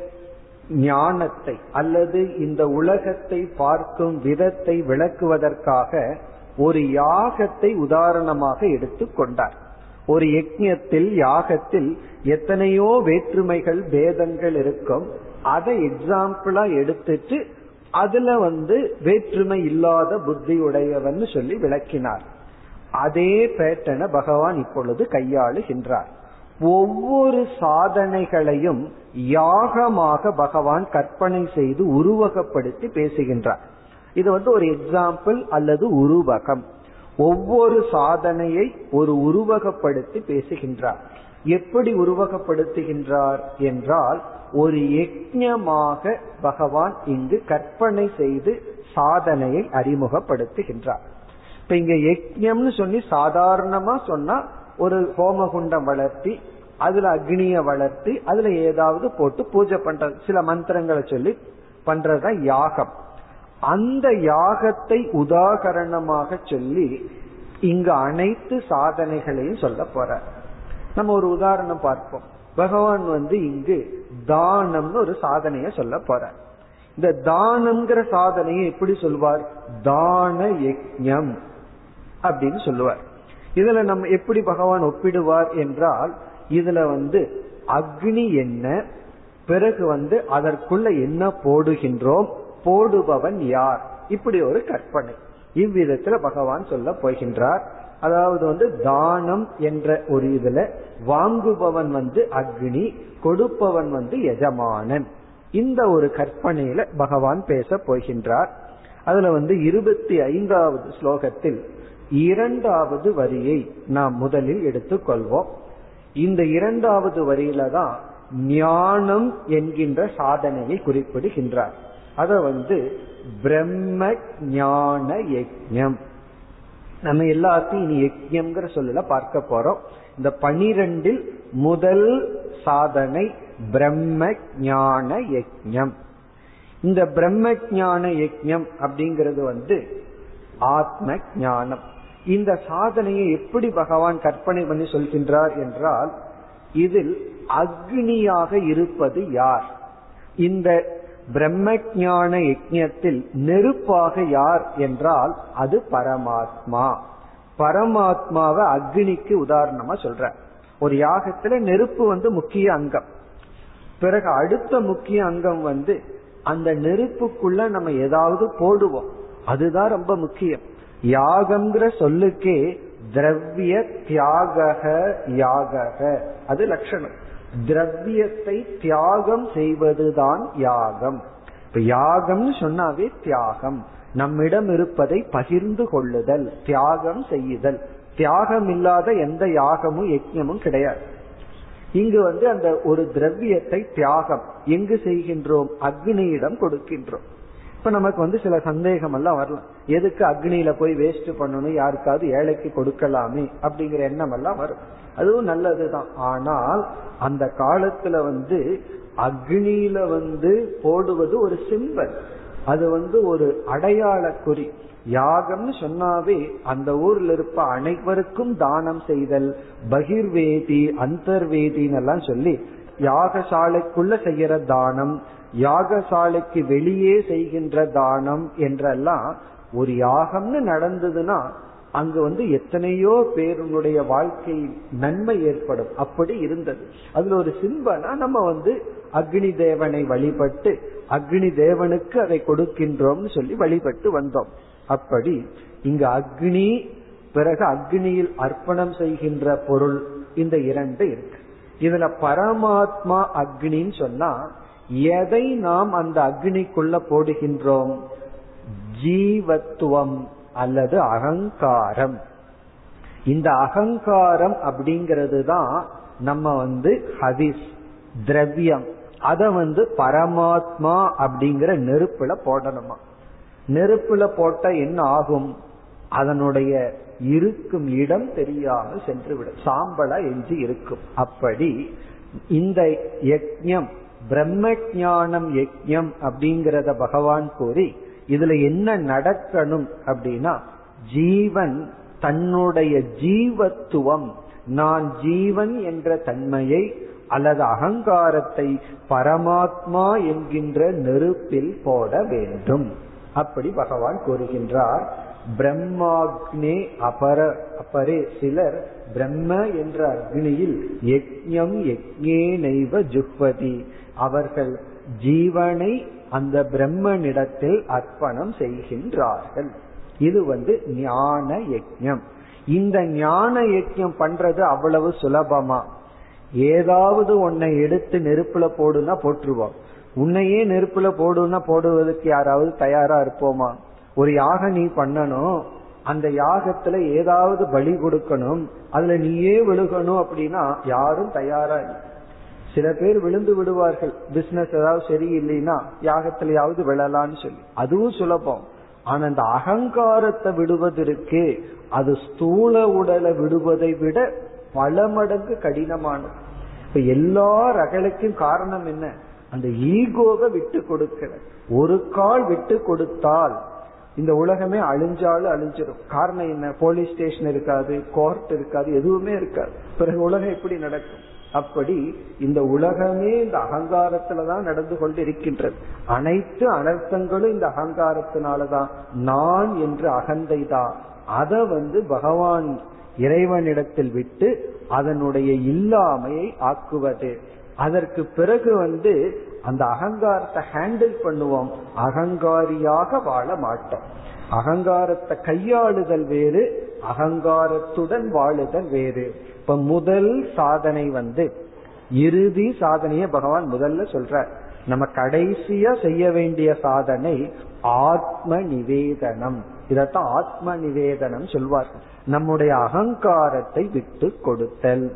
Speaker 1: ஞானத்தை அல்லது இந்த உலகத்தை பார்க்கும் விதத்தை விளக்குவதற்காக ஒரு யாகத்தை உதாரணமாக எடுத்துக் கொண்டார். ஒரு யஜ்யத்தில் யாகத்தில் எத்தனையோ வேற்றுமைகள் பேதங்கள் இருக்கும். அதை எக்ஸாம்பிளா எடுத்துட்டு அதுல வந்து வேற்றுமை இல்லாத புத்தி உடையவன் சொல்லி விளக்கினார். அதே பேட்டனை பகவான் இப்பொழுது கையாளுகின்றார். ஒவ்வொரு சாதனைகளையும் யாகமாக பகவான் கற்பனை செய்து உருவகப்படுத்தி பேசுகின்றார். இது வந்து ஒரு எக்ஸாம்பிள் அல்லது உருவகம். ஒவ்வொரு சாதனையை ஒரு உருவகப்படுத்தி பேசுகின்றார். எப்படி உருவகப்படுத்துகின்றார் என்றால் ஒரு யஜ்யமாக பகவான் இங்கு கற்பனை செய்து சாதனையை அறிமுகப்படுத்துகின்றார். இப்ப இங்க யஜ்யம்னு சொல்லி சாதாரணமா சொன்னா ஒரு ஹோமகுண்டம் வளர்த்தி அதுல அக்னிய வளர்த்தி அதுல ஏதாவது போட்டு பூஜை பண்ற சில மந்திரங்களை சொல்லி பண்றதுதான் யாகம். அந்த யாகத்தை உதாகரணமாக சொல்லி இங்கு அனைத்து சாதனைகளையும் சொல்ல போற நம்ம ஒரு உதாரணம் பார்ப்போம். பகவான் வந்து இங்கு தானம்னு ஒரு சாதனைய சொல்ல போற இந்த தானம்ங்கிற சாதனையை எப்படி சொல்வார்? தான யக்ஞம் அப்படின்னு சொல்லுவார். இதுல நம்ம எப்படி பகவான் ஒப்பிடுவார் என்றால் இதுல வந்து அக்னி என்ன பிறகு வந்து அதற்குள்ள என்ன போடுகின்றோம் போடுபவன் யார்? இப்படி ஒரு கற்பனை. இவ்விதத்துல பகவான் சொல்ல போகின்றார். அதாவது வந்து தானம் என்ற ஒரு இதுல வாங்குபவன் வந்து அக்னி கொடுப்பவன் வந்து எஜமானன். இந்த ஒரு கற்பனையில பகவான் பேச போகின்றார். அதுல வந்து இருபத்தி ஐந்தாவது ஸ்லோகத்தில் இரண்டாவது வரியை நாம் முதலில் எடுத்துக்கொள்வோம். இந்த இரண்டாவது வரியில தான் ஞானம் என்கின்ற சாதனையை குறிப்பிடுகின்றார். அத வந்து பிரம்ம ஞான யஜ்யம். நம்ம எல்லாத்தையும் இனி யஜ்யம்ங்கிற சொல்லல பார்க்க போறோம். இந்த பனிரெண்டில் முதல் சாதனை பிரம்ம ஞான யஜ்யம் இந்த பிரம்ம ஞான யஜ்யம் அப்படிங்கிறது வந்து ஆத்ம ஞானம். இந்த சாதனையை எப்படி பகவான் கற்பனை பண்ணி சொல்கின்றார் என்றால் இதில் அக்னியாக இருப்பது யார்? இந்த பிரம்ம ஞான யஜ்யத்தில் நெருப்பாக யார் என்றால் அது பரமாத்மா. பரமாத்மாவை அக்னிக்கு உதாரணமா சொல்ற. ஒரு யாகத்துல நெருப்பு வந்து முக்கிய அங்கம். பிறகு அடுத்த முக்கிய அங்கம் வந்து அந்த நெருப்புக்குள்ள நம்ம ஏதாவது போடுவோம். அதுதான் ரொம்ப முக்கியம். யாகம்ங்கிற சொல்லுக்கே திரவிய தியாக யாக அது லட்சணம். திரவியத்தை தியாகம் செய்வதுதான் யாகம். இப்ப யாகம்னு சொன்னாவே தியாகம். நம்மிடம் இருப்பதை பகிர்ந்து கொள்ளுதல் தியாகம் செய்யுதல். தியாகம் இல்லாத எந்த யாகமும் யஜ்யமும் கிடையாது. இங்கு வந்து அந்த ஒரு திரவியத்தை தியாகம் எங்கு செய்கின்றோம்? அக்னியிடம் கொடுக்கின்றோம். இப்ப நமக்கு வந்து சில சந்தேகம் எல்லாம் வரலாம். எதுக்கு அக்னியில போய் வேஸ்ட் பண்ணணும்? யாருக்காவது ஏழைக்கு கொடுக்கலாமே அப்படிங்கிற எண்ணம் எல்லாம் வரும். அதுவும் நல்லதுதான். ஆனால் அந்த காலத்துல வந்து அக்னியில வந்து போடுவது ஒரு சிம்பல். அது வந்து ஒரு அடையாள குறி யாகம்னு சொன்னாவே அந்த ஊர்ல இருப்ப அனைவருக்கும் தானம் செய்தல் பகிர்வேதி அந்தர்வேதின்னு எல்லாம் சொல்லி யாகசாலைக்குள்ள செய்யற தானம் யாகசாலைக்கு வெளியே செய்கின்ற தானம் என்றெல்லாம் ஒரு யாகம்னு நடந்ததுன்னா அங்கு வந்து எத்தனையோ பேருடைய வாழ்க்கை நன்மை ஏற்படும். அப்படி இருந்தது. அதுல ஒரு சிம்பனா நம்ம வந்து அக்னி தேவனை வழிபட்டு அக்னி தேவனுக்கு அதை கொடுக்கின்றோம்னு சொல்லி வழிபட்டு வந்தோம். அப்படி இங்கு அக்னி பிறகு அக்னியில் அர்ப்பணம் செய்கின்ற பொருள் இந்த இரண்டு இருக்கு. இதுல பரமாத்மா அக்னின்னு சொன்னா எதை நாம் அந்த அக்னிக்குள்ள போடுகின்றோம்? ஜீவத்துவம் அல்லது அகங்காரம். இந்த அகங்காரம் அப்படிங்கிறது தான் நம்ம வந்து ஹதிஸ் திரவியம். அத வந்து பரமாத்மா அப்படிங்கிற நெருப்புல போடணுமா? நெருப்புல போட்ட என்ன ஆகும்? அதனுடைய இருக்கும் இடம் தெரியாமல் சென்று விடும். சாம்பலா எஞ்சி இருக்கும். அப்படி இந்த யஜ்யம் பிரம்ம ஜானம் யஜ்யம் அப்படிங்கறத பகவான் கூறி இதுல என்ன நடக்கணும் அப்படின்னா ஜீவன் தன்னுடைய ஜீவத்துவம் நான் ஜீவன் என்ற தன்மையை அல்லது அகங்காரத்தை பரமாத்மா என்கின்ற நெருப்பில் போட வேண்டும். அப்படி பகவான் கூறுகின்றார். பிரம்மாக்னே அபர அபரே சிலர் பிரம்ம என்ற அக்னியில் யஜ்யம் யஜ்ஞே நெய்வ ஜுஹ்வதி. அவர்கள் ஜீவனை அந்த பிரம்மனிடத்தில் அர்ப்பணம் செய்கின்றார்கள். இது வந்து ஞான யஜ்யம். இந்த ஞான யஜ்யம் பண்றது அவ்வளவு சுலபமா? ஏதாவது ஒன்னை எடுத்து நெருப்புல போடுனா போட்டுருவோம் உன்னையே நெருப்புல போடுனா போடுவதற்கு யாராவது தயாரா இருப்போமா? ஒரு யாகம் நீ பண்ணணும். அந்த யாகத்துல ஏதாவது பலி கொடுக்கணும். அதுல நீயே விழுகணும் அப்படின்னா யாரும் தயாரா இல்லை. சில பேர் விழுந்து விடுவார்கள். பிசினஸ் ஏதாவது சரியில்லைன்னா யாகத்திலேயாவது விழலான்னு சொல்லி. அதுவும் சுலபம். ஆனா அந்த அகங்காரத்தை விடுவதற்கு அது ஸ்தூல உடலை விடுவதை விட பல மடங்கு கடினமானது. இப்ப எல்லா ரகளுக்கும் காரணம் என்ன? அந்த ஈகோவை விட்டு கொடுக்கிற ஒரு கால் விட்டு கொடுத்தால் இந்த உலகமே அழிஞ்சாலும் அழிஞ்சிடும் காரணம் என்ன? போலீஸ் ஸ்டேஷன் இருக்காது கோர்ட் இருக்காது எதுவுமே இருக்காது. பிறகு உலகம் எப்படி நடக்கும்? அப்படி இந்த உலகமே இந்த அகங்காரத்துலதான் நடந்து கொண்டு இருக்கின்றது அனைத்து அனர்த்தங்களும் இந்த அகங்காரத்தினாலதான். நான் என்று அகந்தை தான் அதை வந்து பகவான் இறைவனிடத்தில் விட்டு அதனுடைய இல்லாமையை ஆக்குவது. அதற்கு பிறகு வந்து அந்த அகங்காரத்தை ஹேண்டில் பண்ணுவோம். அகங்காரியாக வாழ மாட்டோம். அகங்காரத்தை கையாளுதல் வேறு அகங்காரத்துடன் வாழுதல் வேறு. இப்ப முதல் சாதனை வந்து இறுதி சாதனைய பகவான் முதல்ல சொல்ற நம்ம கடைசியா செய்ய வேண்டிய சாதனை ஆத்ம நிவேதனம். இதத்தான் ஆத்ம நிவேதனம் சொல்வார்கள் நம்முடைய அகங்காரத்தை விட்டு கொடுத்தல்.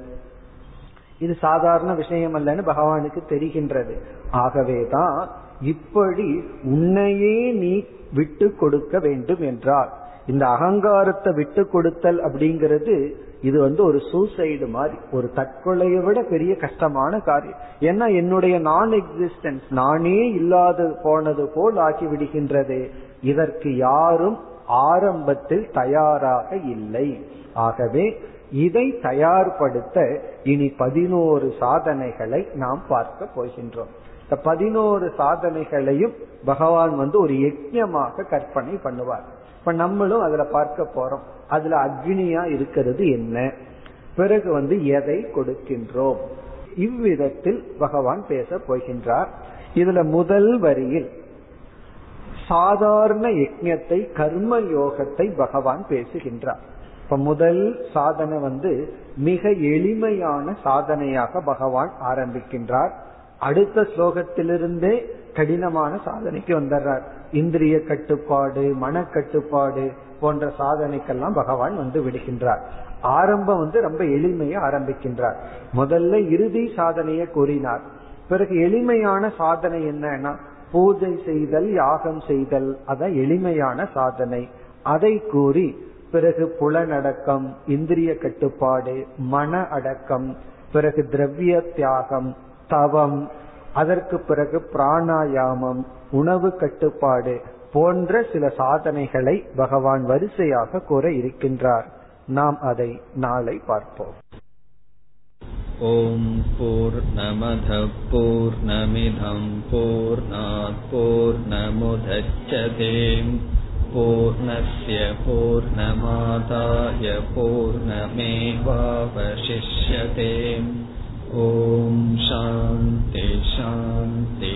Speaker 1: இது சாதாரண விஷயம் அல்லன்னு பகவானுக்கு தெரிகின்றது. ஆகவேதான் இப்படி உன்னையே நீ விட்டு கொடுக்க வேண்டும் என்றால் இந்த அகங்காரத்தை விட்டு கொடுத்தல் அப்படிங்கிறது இது வந்து ஒரு சூசைடு மாதிரி ஒரு தற்கொலையை விட பெரிய கஷ்டமான காரியம். ஏன்னா என்னுடைய நான் எக்ஸிஸ்டன்ஸ் நானே இல்லாது போனது போல் ஆக்கி விடுகின்றது. இதற்கு யாரும் ஆரம்பத்தில் தயாராக இல்லை. ஆகவே இதை தயார்படுத்த இனி பதினோரு சாதனைகளை நாம் பார்க்க போகின்றோம். இந்த பதினோரு சாதனைகளையும் பகவான் வந்து ஒரு யஜ்யமாக கற்பனை பண்ணுவார். இப்ப நம்மளும் அதுல பார்க்க போறோம். அதுல அக்னியா இருக்கிறது என்ன? பிறகு வந்து எதை கொடுக்கின்றோம்? இவ்விதத்தில் பகவான் பேச போகின்றார். இதுல முதல் வரியில் சாதாரண யஜத்தை கர்ம யோகத்தை பகவான் பேசுகின்றார். இப்ப முதல் சாதனை வந்து மிக எளிமையான சாதனையாக பகவான் ஆரம்பிக்கின்றார். அடுத்த ஸ்லோகத்திலிருந்தே கடினமான சாதனைக்கு வந்துடுறார் இந்திரிய கட்டுப்பாடு மன கட்டுப்பாடு போன்ற சாதனைக்கெல்லாம் பகவான் வந்து விடுகின்றார். ஆரம்பம் வந்து ரொம்ப எளிமையா ஆரம்பிக்கின்றார். முதல்ல இறுதி சாதனையை கூறினார். பிறகு எளிமையான சாதனை என்னன்னா பூஜை செய்தல் யாகம் செய்தல் அதான் எளிமையான சாதனை. அதை கூறி பிறகு புலனடக்கம் இந்திரிய கட்டுப்பாடு மன அடக்கம் பிறகு திரவிய தியாகம் தவம் அதற்கு பிறகு பிராணாயாமம் உணவு கட்டுப்பாடு போன்ற சில சாதனைகளை பகவான் வரிசையாக கூற இருக்கின்றார் நாம் அதை நாளை பார்ப்போம்
Speaker 2: ॐ पूर्णमधः पूर्णमिधं पूर्णात् पूर्णमुदच्छते पूर्णस्य पूर्णमादाय पूर्णमेवावशिष्यते ॐ शान्ति शान्ति